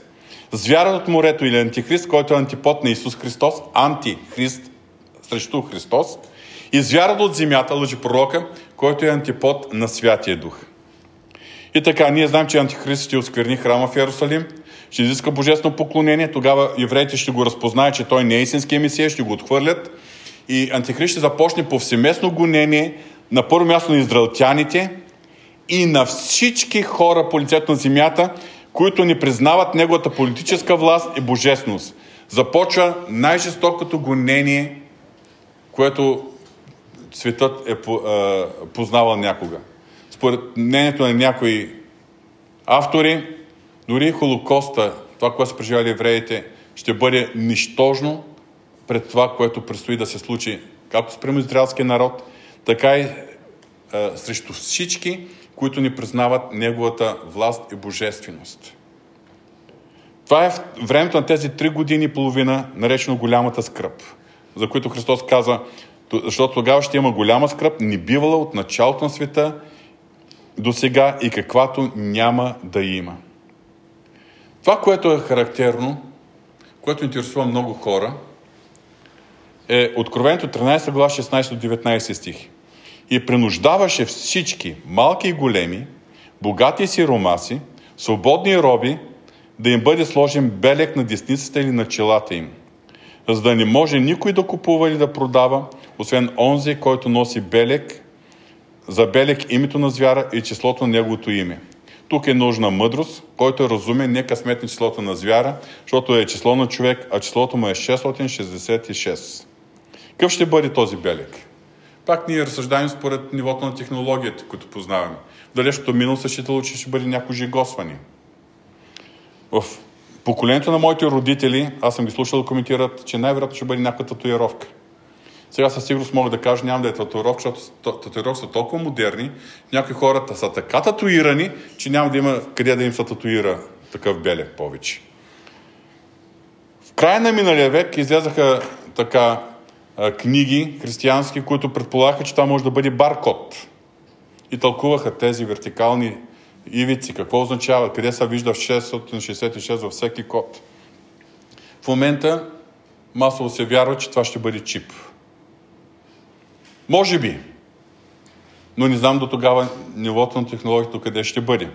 Звярат от морето или антихрист, който е антипод на Исус Христос, антихрист срещу Христос. И звярат от земята, лъжи пророка, който е антипод на Святия Дух. И така, ние знаем, че Антихрист ще оскверни храма в Иерусалим, ще изиска божествено поклонение, тогава евреите ще го разпознаят, че той не е истинския месия, ще го отхвърлят и Антихрист ще започне повсеместно гонение на първо място на израелтяните и на всички хора по лицето на земята, които не признават неговата политическа власт и божественост. Започва най-жестокото гонение, което светът е познавал някога. Според мнението на някои автори, дори Холокоста, това, което са преживяли евреите, ще бъде нищожно пред това, което предстои да се случи, както спрямо израелския народ, така и а, срещу всички, които ни признават Неговата власт и божественост. Това е времето на тези три години и половина, наречено голямата скръп, за които Христос каза, защото тогава ще има голяма скръп, не бивала от началото на света до сега и каквато няма да има. Това, което е характерно, което интересува много хора, е Откровението 13 глава 16 до 19 стих. И принуждаваше всички, малки и големи, богати и сиромаси, свободни роби, да им бъде сложен белек на десницата или на челата им, за да не може никой да купува или да продава, освен онзи, който носи белек, за белек името на звяра и числото на неговото име. Тук е нужна мъдрост, който е разумен, нека сметне числото на звяра, защото е число на човек, а числото му е 666. Какъв ще бъде този белек? Пак ние разсъждаем според нивото на технологията, които познаваме. В далечното минало се считало, че ще бъде някои жигосвани. В поколението на моите родители, аз съм ги слушал да коментират, че най-вероятно ще бъде някаква татуировка. Сега със сигурност мога да кажа, няма да е татуировка, защото татуировки са толкова модерни, някои хората са така татуирани, че няма да има къде да им се татуира такъв белег повече. В края на миналия век излязаха така книги християнски, които предполагаха, че това може да бъде баркод. И тълкуваха тези вертикални ивици, какво означава, къде се вижда в 666 във всеки код. В момента масово се вярва, че това ще бъде чип. Може би, но не знам до тогава нивото на технологията къде ще бъде.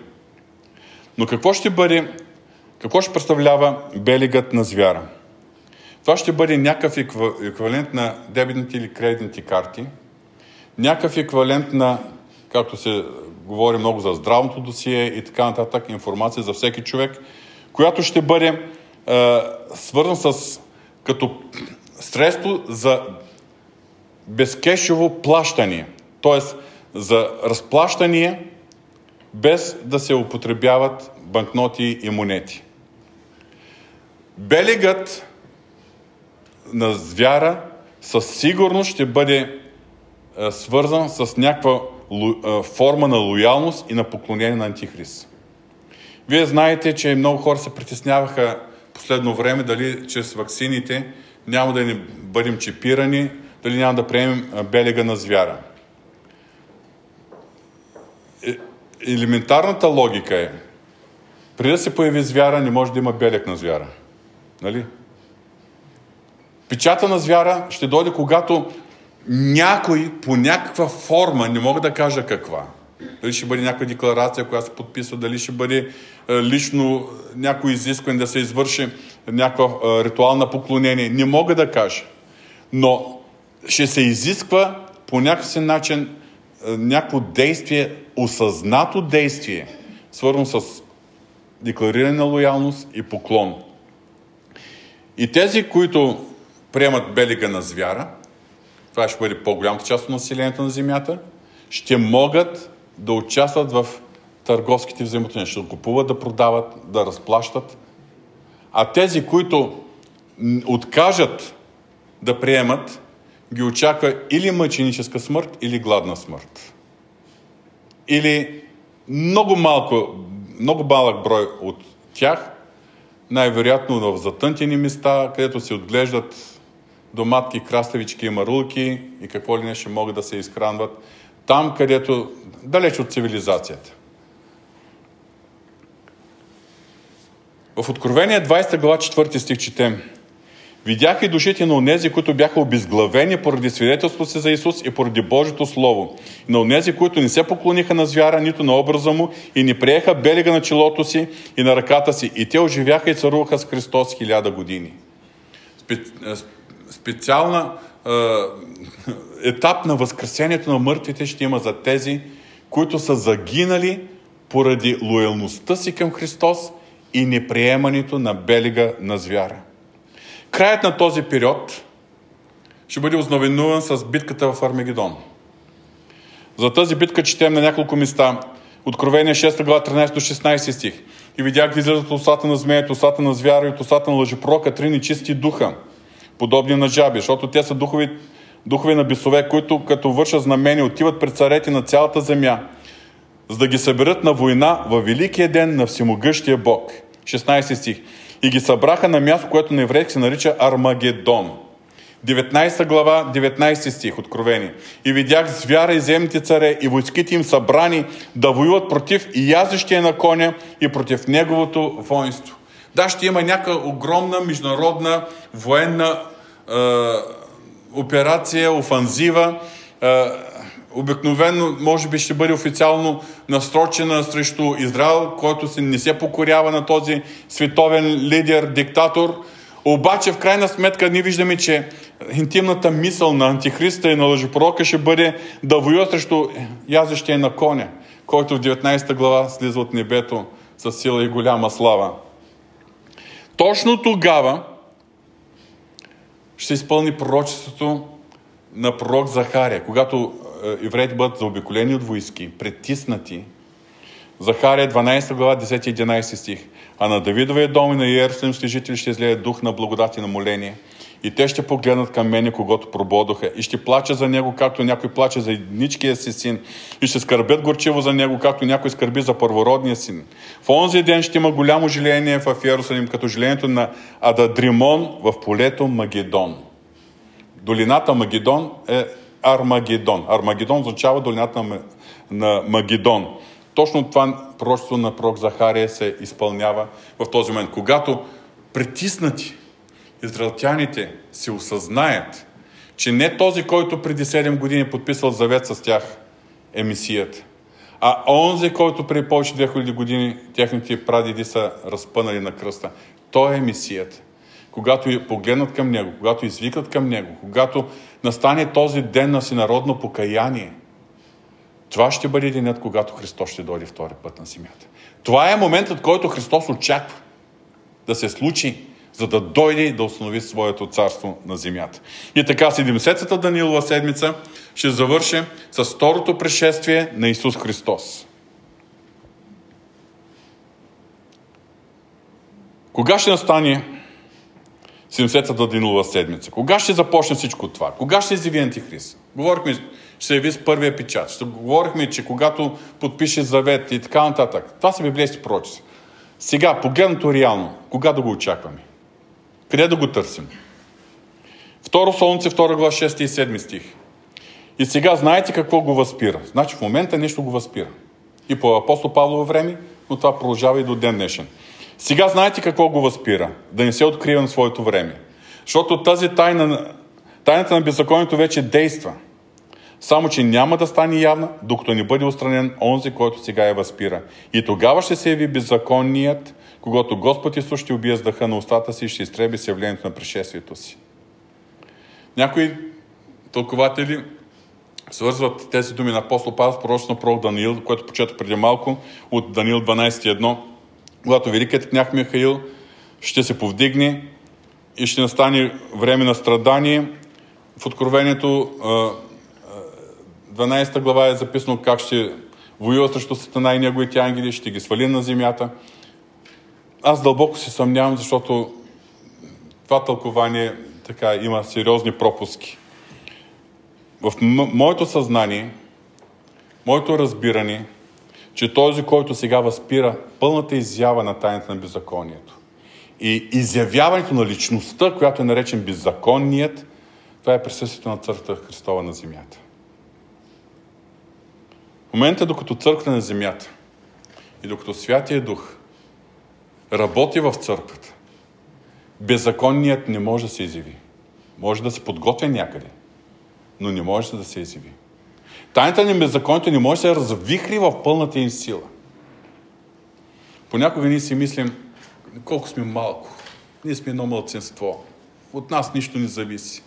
Но какво ще бъде, какво ще представлява белигът на звяра? Това ще бъде някакъв еквивалент на дебитните или кредитните карти, някакъв еквивалент на, както се говори много за здравното досие и така нататък, информация за всеки човек, която ще бъде е, свързан с като средство за безкешово плащане, т.е. за разплащане без да се употребяват банкноти и монети. Белегът на звяра със сигурност ще бъде е, свързан с някаква е, форма на лоялност и на поклонение на Антихрист. Вие знаете, че много хора се притесняваха последно време дали чрез ваксините няма да ни бъдем чипирани, дали няма да приемем е, белега на звяра. Елементарната логика е, преди да се появи звяра, не може да има белег на звяра. Нали? Печата на звяра ще дойде, когато някой по някаква форма, не мога да кажа каква, дали ще бъде някаква декларация, която се подписва, дали ще бъде е, лично някой изискване да се извърши някаква е, ритуална поклонение, не мога да кажа. Но ще се изисква по някакъв начин е, някакво действие, осъзнато действие, свързано с деклариране на лоялност и поклон. И тези, които приемат белига на звяра, това ще бъде по-голямата част от населението на Земята, ще могат да участват в търговските взаимоотношения. Ще купуват, да продават, да разплащат. А тези, които откажат да приемат, ги очаква или мъченическа смърт, или гладна смърт. Или много малко, много малък брой от тях, най-вероятно в затънтени места, където се отглеждат доматки, краставички и марулки и какво ли не ще могат да се изхранват там, където далеч от цивилизацията. В Откровение 20 глава 4 стих четем. Видях и душите на онези, които бяха обезглавени поради свидетелството си за Исус и поради Божието Слово. На онези, които не се поклониха на звяра, нито на образа му и не приеха белега на челото си и на ръката си. И те оживяха и царуваха с Христос хиляда години специална е, етап на възкресението на мъртвите ще има за тези, които са загинали поради лоялността си към Христос и неприемането на белига на звяра. Краят на този период ще бъде ознаменуван с битката в Армегедон. За тази битка четем на няколко места. Откровение 6 глава 13 до 16 стих. И видях да излизат устата на змеята, устата на звяра и от устата на лъжепрока три нечисти духа – подобни на жаби, защото те са духови, духови на бесове, които като вършат знамени отиват пред царете на цялата земя, за да ги съберат на война във великия ден на всемогъщия Бог. 16 стих. И ги събраха на място, което на еврейски се нарича Армагедон. 19 глава, 19 стих, откровени. И видях звяра и земните царе и войските им събрани да воюват против и язещия на коня и против неговото воинство. Да, ще има някаква огромна международна военна е, операция, офанзива. Е, обикновено, може би, ще бъде официално настрочена срещу Израел, който се, не се покорява на този световен лидер, диктатор. Обаче, в крайна сметка, ние виждаме, че интимната мисъл на антихриста и на лъжепророка ще бъде да воюва срещу язещия на коня, който в 19 глава слиза от небето с сила и голяма слава. Точно тогава ще изпълни пророчеството на пророк Захария, когато евреите бъдат заобиколени от войски, притиснати. Захария 12 глава 10 11 стих. А на Давидовия дом и на Иерусалимски жители ще излезе дух на благодат и на моление. И те ще погледнат към мене, когато прободоха, и ще плача за него, както някой плаче за едничкия си син, и ще скърбят горчиво за него, както някой скърби за първородния син. В онзи ден ще има голямо жиление в Иерусалим, като жилението на Ададримон в полето Магедон. Долината Магедон е Армагедон. Армагедон означава долината на, на Магедон. Точно това пророчество на пророк Захария се изпълнява в този момент. Когато притиснати израелтяните се осъзнаят, че не този, който преди 7 години е подписал завет с тях, е Месият, а онзи, който преди повече 2000 години техните прадеди са разпънали на кръста, той е Месият. Когато погледнат към Него, когато извикат към Него, когато настане този ден на всенародно покаяние, това ще бъде денят, когато Христос ще дойде втори път на земята. Това е моментът, който Христос очаква да се случи, за да дойде и да установи своето царство на земята. И така, 70-та Данилова седмица ще завърши с второто пришествие на Исус Христос. Кога ще настане 70-та Данилова седмица? Кога ще започне всичко това? Кога ще изяви Антихрист? Говорихме, ще се яви с първия печат. Ще говорихме, че когато подпише завет и така нататък. Това са библейски пророчества. Сега, погледнато реално, кога да го очакваме? Къде да го търсим? Второ Солнце, втора глава, 6 и 7 стих. И сега знаете какво го възпира. Значи в момента нещо го възпира. И по апостол Павлово време, но това продължава и до ден днешен. Сега знаете какво го възпира. Да не се открива на своето време. Защото тази тайна, тайната на беззаконието вече действа. Само, че няма да стане явна, докато не бъде устранен онзи, който сега я възпира. И тогава ще се яви беззаконният, когато Господ Исус ще убие с дъха на устата си и ще изтреби с явлението на пришествието си. Някои тълкователи свързват тези думи на апостол Павел с пророчно пророк Даниил, което почета преди малко от Даниил 12.1, когато великият княг Михаил ще се повдигне и ще настане време на страдание. В Откровението 12 глава е записано как ще воюва срещу Сатана и неговите ангели, ще ги свали на земята. Аз дълбоко се съмнявам, защото това тълкование така има сериозни пропуски. В моето съзнание, моето разбиране, че този, който сега възпира пълната изява на тайната на беззаконието и изявяването на личността, която е наречен беззаконният, това е присъствието на Църквата Христова на земята. В момента, докато църквата на земята и докато Святия Дух работи в църквата, беззаконният не може да се изяви. Може да се подготвя някъде, но не може да се изяви. Тайната на беззаконието не може да се развихри в пълната им сила. Понякога ние си мислим, колко сме малко. Ние сме едно мълцинство. От нас нищо не зависи.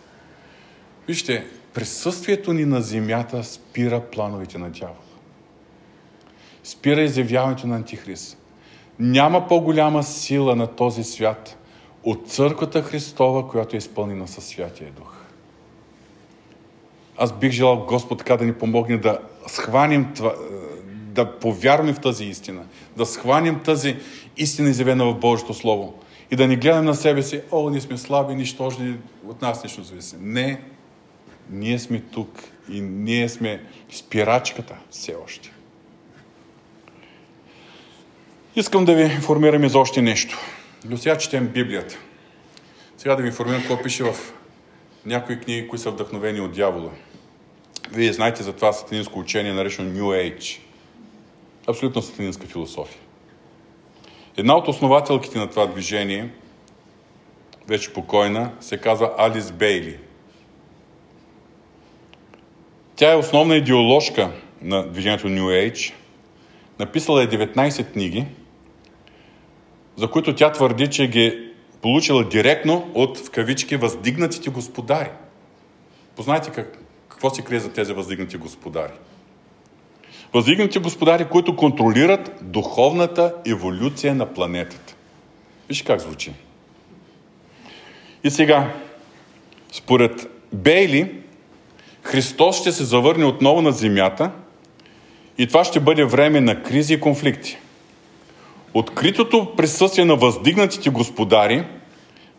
Вижте, присъствието ни на земята спира плановете на дявола. Спира изявяването на Антихрист. Няма по-голяма сила на този свят от църквата Христова, която е изпълнена със Святия Дух. Аз бих желал Господ така да ни помогне да схваним това, да повярваме в тази истина, да схванем тази истина, изявена в Божието Слово и да не гледаме на себе си, о, ние сме слаби, нищожни, от нас нищо зависи. Не, ние сме тук и ние сме спирачката все още. Искам да ви информирам за още нещо. До сега четем Библията. Сега да ви информирам какво пише в някои книги, които са вдъхновени от дявола. Вие знаете за това сатанинско учение, наречено New Age. Абсолютно сатанинска философия. Една от основателките на това движение, вече покойна, се казва Алис Бейли. Тя е основна идеоложка на движението New Age. Написала е 19 книги – за които тя твърди, че ги получила директно от, в кавички, въздигнатите господари. Познайте как, какво се крие за тези въздигнати господари. Въздигнати господари, които контролират духовната еволюция на планетата. Виж как звучи. И сега, според Бейли, Христос ще се завърне отново на земята и това ще бъде време на кризи и конфликти. Откритото присъствие на въздигнатите господари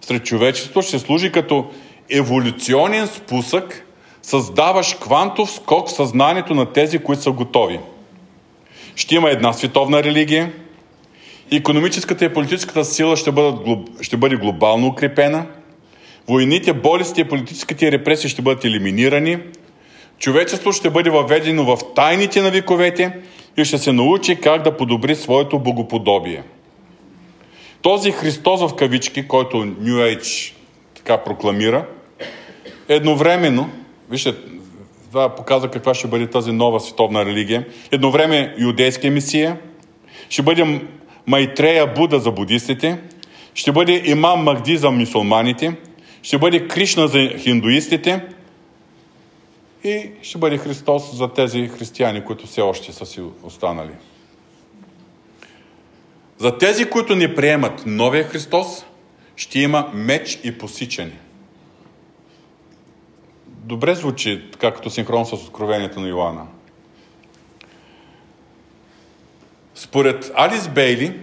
сред човечеството ще служи като еволюционен спусък, създаваш квантов скок в съзнанието на тези, които са готови. Ще има една световна религия, економическата и политическата сила ще, бъдат, ще бъде глобално укрепена, войните, болестите и политическите репресии ще бъдат елиминирани, човечеството ще бъде въведено в тайните на вековете и ще се научи как да подобри своето богоподобие. Този Христос в кавички, който New Age така прокламира, едновременно, вижте, това показва каква ще бъде тази нова световна религия, едно време юдейския месия, ще бъде Майтрея Буда за будистите, ще бъде Имам Махди за мусулманите, ще бъде Кришна за хиндуистите и ще бъде Христос за тези християни, които все още са си останали. За тези, които не приемат новия Христос, ще има меч и посичане. Добре звучи, така като синхрон с откровението на Йоанна. Според Алис Бейли,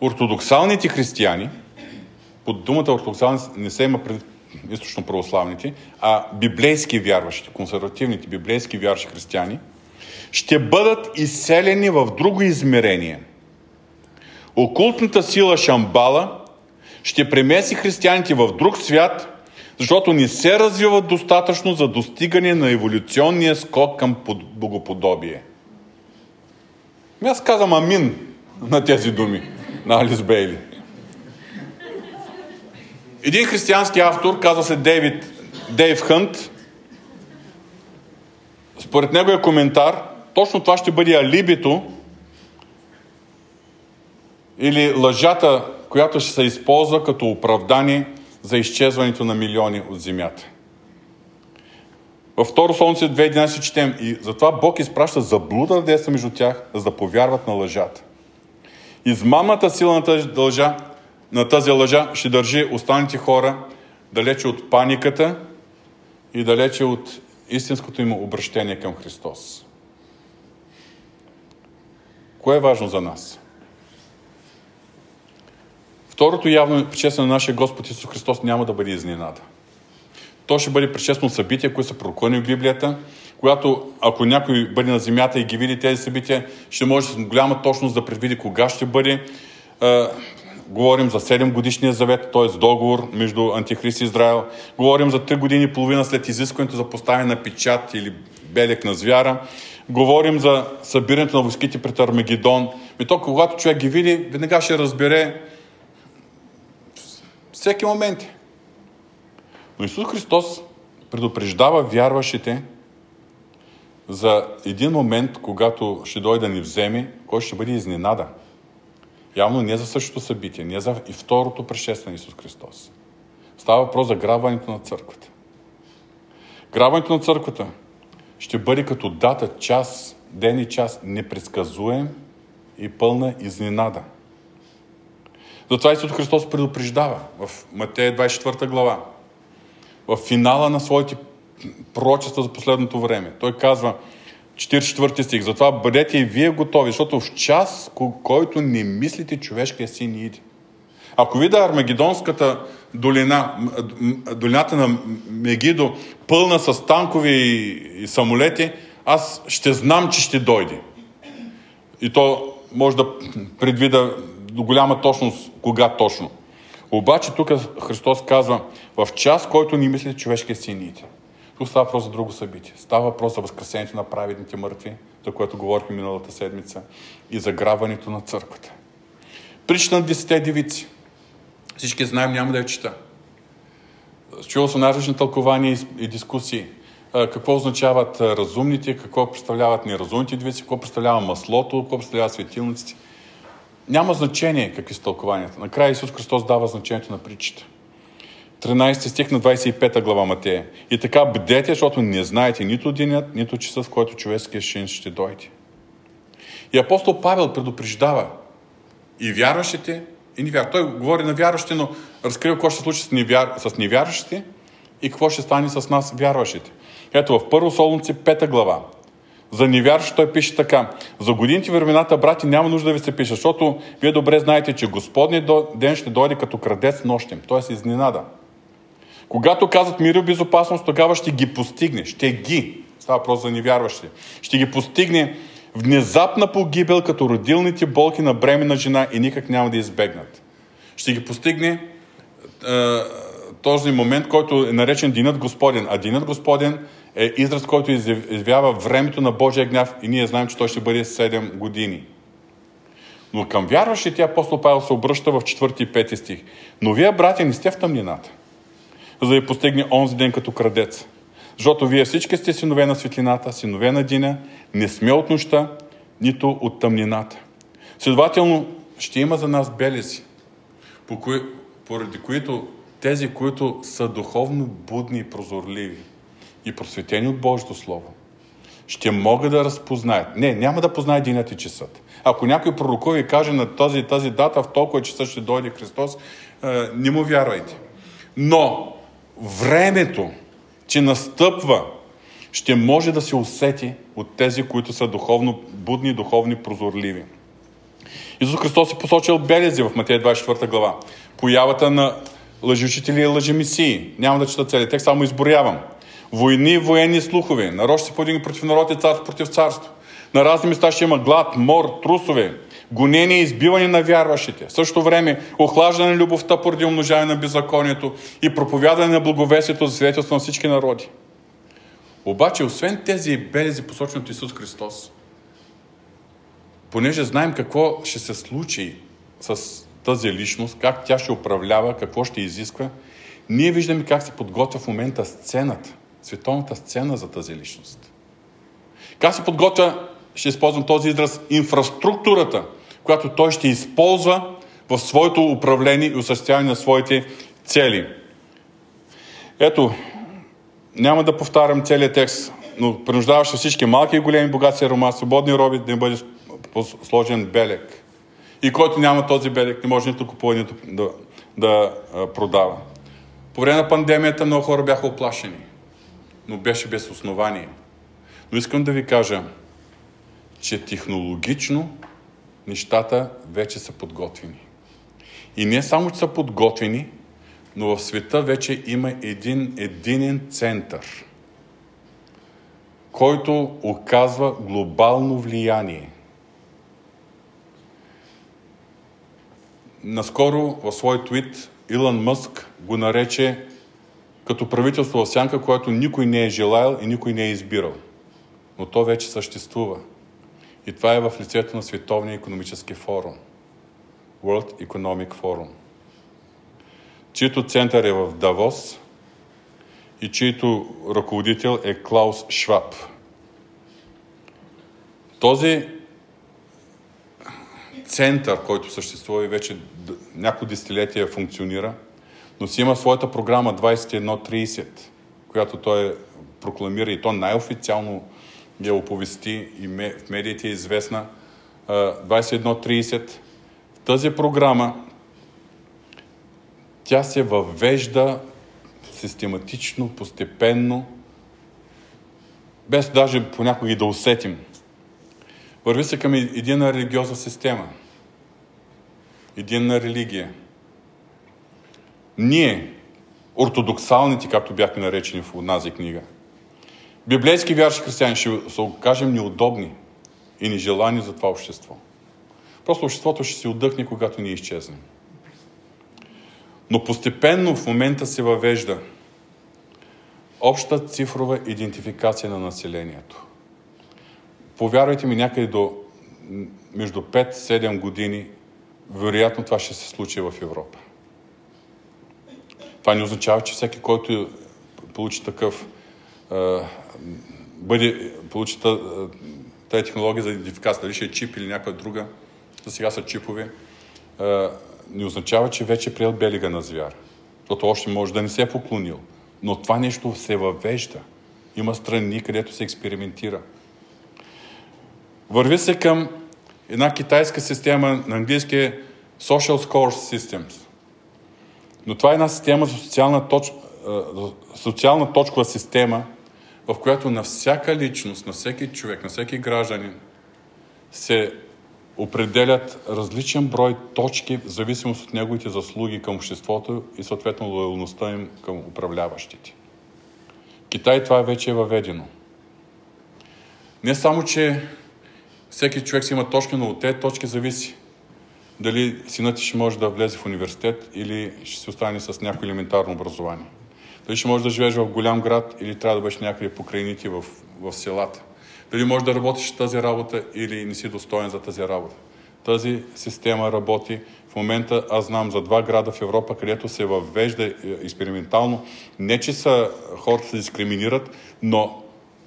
ортодоксалните християни, под думата ортодоксални не се има пред източно православните, а библейски вярващи, консервативните библейски вярващи християни, ще бъдат изселени в друго измерение. Окултната сила Шамбала ще премеси християните в друг свят, защото не се развиват достатъчно за достигане на еволюционния скок към богоподобие. Ами аз казвам амин на тези думи на Алис Бейли. Един християнски автор, казва се Дейвид, Дейв Хънт, според неговия коментар, точно това ще бъде алибито или лъжата, която ще се използва като оправдание за изчезването на милиони от земята. Във второ Солнце 2011 четем и затова Бог изпраща заблуда да са между тях, за да повярват на лъжата. Измамната сила на тази лъжа, на тази лъжа ще държи останалите хора далече от паниката и далече от истинското им обращение към Христос. Кое е важно за нас? Второто явно причестване на нашия Господ Исус Христос няма да бъде изненада. То ще бъде предшествено събитие, които са прокълни в Библията, когато ако някой бъде на земята и ги види тези събития, ще може с голяма точност да предвиди кога ще бъде. Говорим за 7 годишния завет, т.е. договор между Антихрист и Израел. Говорим за 3 години и половина след изискването за поставяне на печат или белек на звяра. Говорим за събирането на войските пред Армагедон. И то, когато човек ги види, веднага ще разбере всеки момент. Но Исус Христос предупреждава вярващите за един момент, когато ще дойде да ни вземе, който ще бъде изненада. Явно не за същото събитие, не за и второто пришествие на Исус Христос. Става въпрос за грабването на църквата. Грабването на църквата ще бъде като дата, час, ден и час, непредсказуем и пълна изненада. Затова Исус Христос предупреждава в Матея 24 глава в финала на своите пророчества за последното време. Той казва, 44 стих, затова бъдете и вие готови, защото в час, който не мислите, човешкия син иде. Ако видя Армагедонската долина, долината на Мегидо, пълна с танкови и, самолети, аз ще знам, че ще дойде. И то може да предвида до голяма точност кога точно. Обаче тук Христос казва, в час, който ни мисли човешкия сините. Тук става въпрос за друго събитие. Става въпрос за възкресението на праведните мъртви, за което говорихме миналата седмица, и за грабването на църквата. Причина на десете девици. Всички знаем, няма да я чета. Чувал съм най-различни тълкования и дискусии. Какво означават разумните, какво представляват неразумните девици, какво представлява маслото, какво представляват светилниците. Няма значение какви са тълкованията. Накрая Исус Христос дава значението на притчата. 13 стих на 25 глава Матея. И така бдете, защото не знаете нито денят, нито часа, в който човешкият шин ще дойде. И апостол Павел предупреждава и вярващите, и невярващите. Той говори на вярващите, но разкрива какво ще се случи с, невяр... невярващите и какво ще стане с нас, вярващите. Ето в Първо Солунци, 5 глава, За невярващ той пише така. За годините времената, брати, няма нужда да ви се пише, защото вие добре знаете, че Господният ден ще дойде като крадец нощем, т.е. изненада. Когато казват мир и безопасност, тогава ще ги постигне. Ще ги. Става просто за невярващи. Ще ги постигне внезапна погибел, като родилните болки на бремена жена и никак няма да избегнат. Ще ги постигне е, този момент, който е наречен Денят Господен. А Денят Господен е израз, който изявява времето на Божия гняв и ние знаем, че той ще бъде 7 години. Но към вярващите апостол Павел се обръща в 4 и 5 стих. Но вие, братя, не сте в тъмнината, за да ви постигне онзи ден като крадец. Защото вие всички сте синове на светлината, синове на Дина, не сме от нощта, нито от тъмнината. Следователно, ще има за нас белези, по кои, поради които тези, които са духовно будни и прозорливи и просветени от Божието Слово, ще могат да разпознаят. Не, няма да познае денят и часът. Ако някой пророкува и каже на тази, тази дата, в толкова часа ще дойде Христос, не му вярвайте. Но времето, че настъпва, ще може да се усети от тези, които са духовно будни, духовни прозорливи. Исус Христос е посочил белези в Матея 24 глава. Появата на лъжучители и лъжемисии. Няма да чета цели текст, само изборявам. Войни, военни слухове. Народ ще се подигне против народ и царство против царство. На разни места ще има глад, мор, трусове, гонение и избиване на вярващите. В същото време охлаждане на любовта поради умножаване на беззаконието и проповядане на благовесието за свидетелство на всички народи. Обаче, освен тези белези, посочени от Исус Христос, понеже знаем какво ще се случи с тази личност, как тя ще управлява, какво ще изисква, ние виждаме как се подготвя в момента сцената, световната сцена за тази личност. Как се подготвя, ще използвам този израз, инфраструктурата, която той ще използва в своето управление и осъществяване на своите цели. Ето, няма да повтарям целият текст, но принуждаваше всички малки и големи богатства рома, свободни роби да им бъде сложен белек. И който няма този белек, не може нито купува, да, да продава. По време на пандемията много хора бяха оплашени, но беше без основание. Но искам да ви кажа, че технологично нещата вече са подготвени. И не само, че са подготвени, но в света вече има един единен център, който оказва глобално влияние. Наскоро в свой твит Илон Мъск го нарече като правителство в сянка, което никой не е желаял и никой не е избирал. Но то вече съществува. И това е в лицето на Световния економически форум. World Economic Forum чието център е в Давос и чието ръководител е Клаус Шваб. Този център, който съществува и вече няколко десетилетия функционира, но си има своята програма 2130, която той прокламира и то най-официално я оповести и в медиите е известна 2130. В тази програма тя се въвежда систематично, постепенно, без даже понякога и да усетим. Върви се към едина религиозна система, единна религия. Ние, ортодоксалните, както бяхме наречени в однази книга, библейски вярши християни ще се окажем неудобни и нежелани за това общество. Просто обществото ще се отдъхне, когато ние изчезнем. Но постепенно в момента се въвежда обща цифрова идентификация на населението. Повярвайте ми, някъде до между 5-7 години, вероятно това ще се случи в Европа. Това не означава, че всеки, който получи такъв, бъде, получи тази технология за идентификация, дали ще е чип или някаква друга, за сега са чипови, не означава, че вече е приел белига на звяр. Защото още може да не се е поклонил. Но това нещо се въвежда. Има страни, където се експериментира. Върви се към една китайска система, на английски е Social Score Systems. Но това е една система за социална, точ... социална точкова система, в която на всяка личност, на всеки човек, на всеки гражданин се определят различен брой точки в зависимост от неговите заслуги към обществото и съответно лоялността им към управляващите. Китай това вече е въведено. Не само, че всеки човек си има точки, но от тези точки зависи дали синът ти ще може да влезе в университет или ще се остане с някакво елементарно образование. Дали ще можеш да живееш в голям град или трябва да бъдеш някъде покрайните в, в селата. Дали можеш да работиш тази работа или не си достоен за тази работа. Тази система работи. В момента аз знам за два града в Европа, където се въвежда е, експериментално. Не, че са, хората се дискриминират, но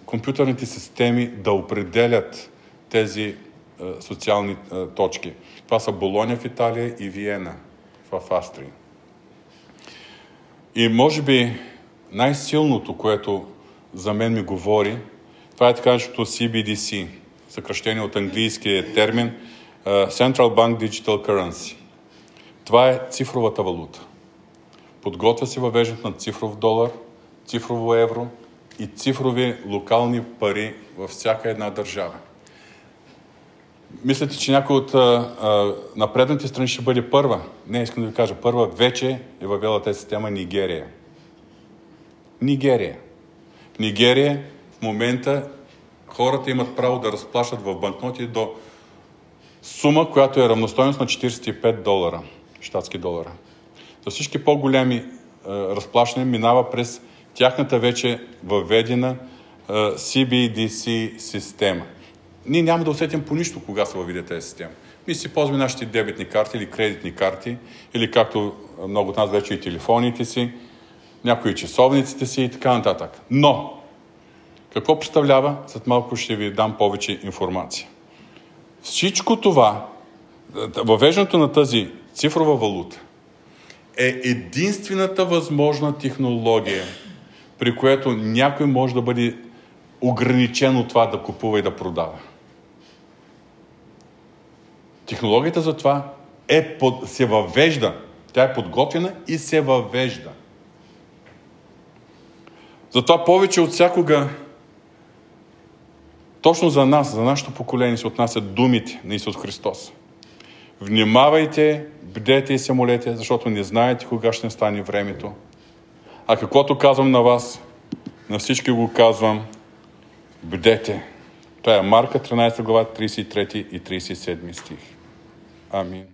компютърните системи да определят тези е, социални е, точки. Това са Болоня в Италия и Виена в Австрия. И може би най-силното, което за мен ми говори, това е така защото CBDC, съкръщение от английския термин Central Bank Digital Currency. Това е цифровата валута. Подготвя се въвеждането на цифров долар, цифрово евро и цифрови локални пари във всяка една държава. Мислите, че някой от напредните страни ще бъде първа? Не, искам да ви кажа. Първа вече е въвела тази система Нигерия. Нигерия. Нигерия в момента хората имат право да разплащат в банкноти до сума, която е равностойност на 45 долара, щатски долара. За всички по-голями е, разплащания минава през тяхната вече въведена е, CBDC система. Ние няма да усетим по нищо, кога се въведе тази система. Ние си ползваме нашите дебетни карти или кредитни карти, или както много от нас вече и телефоните си, някои часовниците си и така нататък. Но, какво представлява? След малко ще ви дам повече информация. Всичко това, въвеждането на тази цифрова валута, е единствената възможна технология, при която някой може да бъде ограничен от това да купува и да продава. Технологията за това е под, се въвежда. Тя е подготвена и се въвежда. Затова повече от всякога точно за нас, за нашето поколение се отнасят думите на Исус Христос. Внимавайте, бдете и се молете, защото не знаете кога ще стане времето. А каквото казвам на вас, на всички го казвам, бдете. Това е Марка 13 глава 33 и 37 стих. Амин.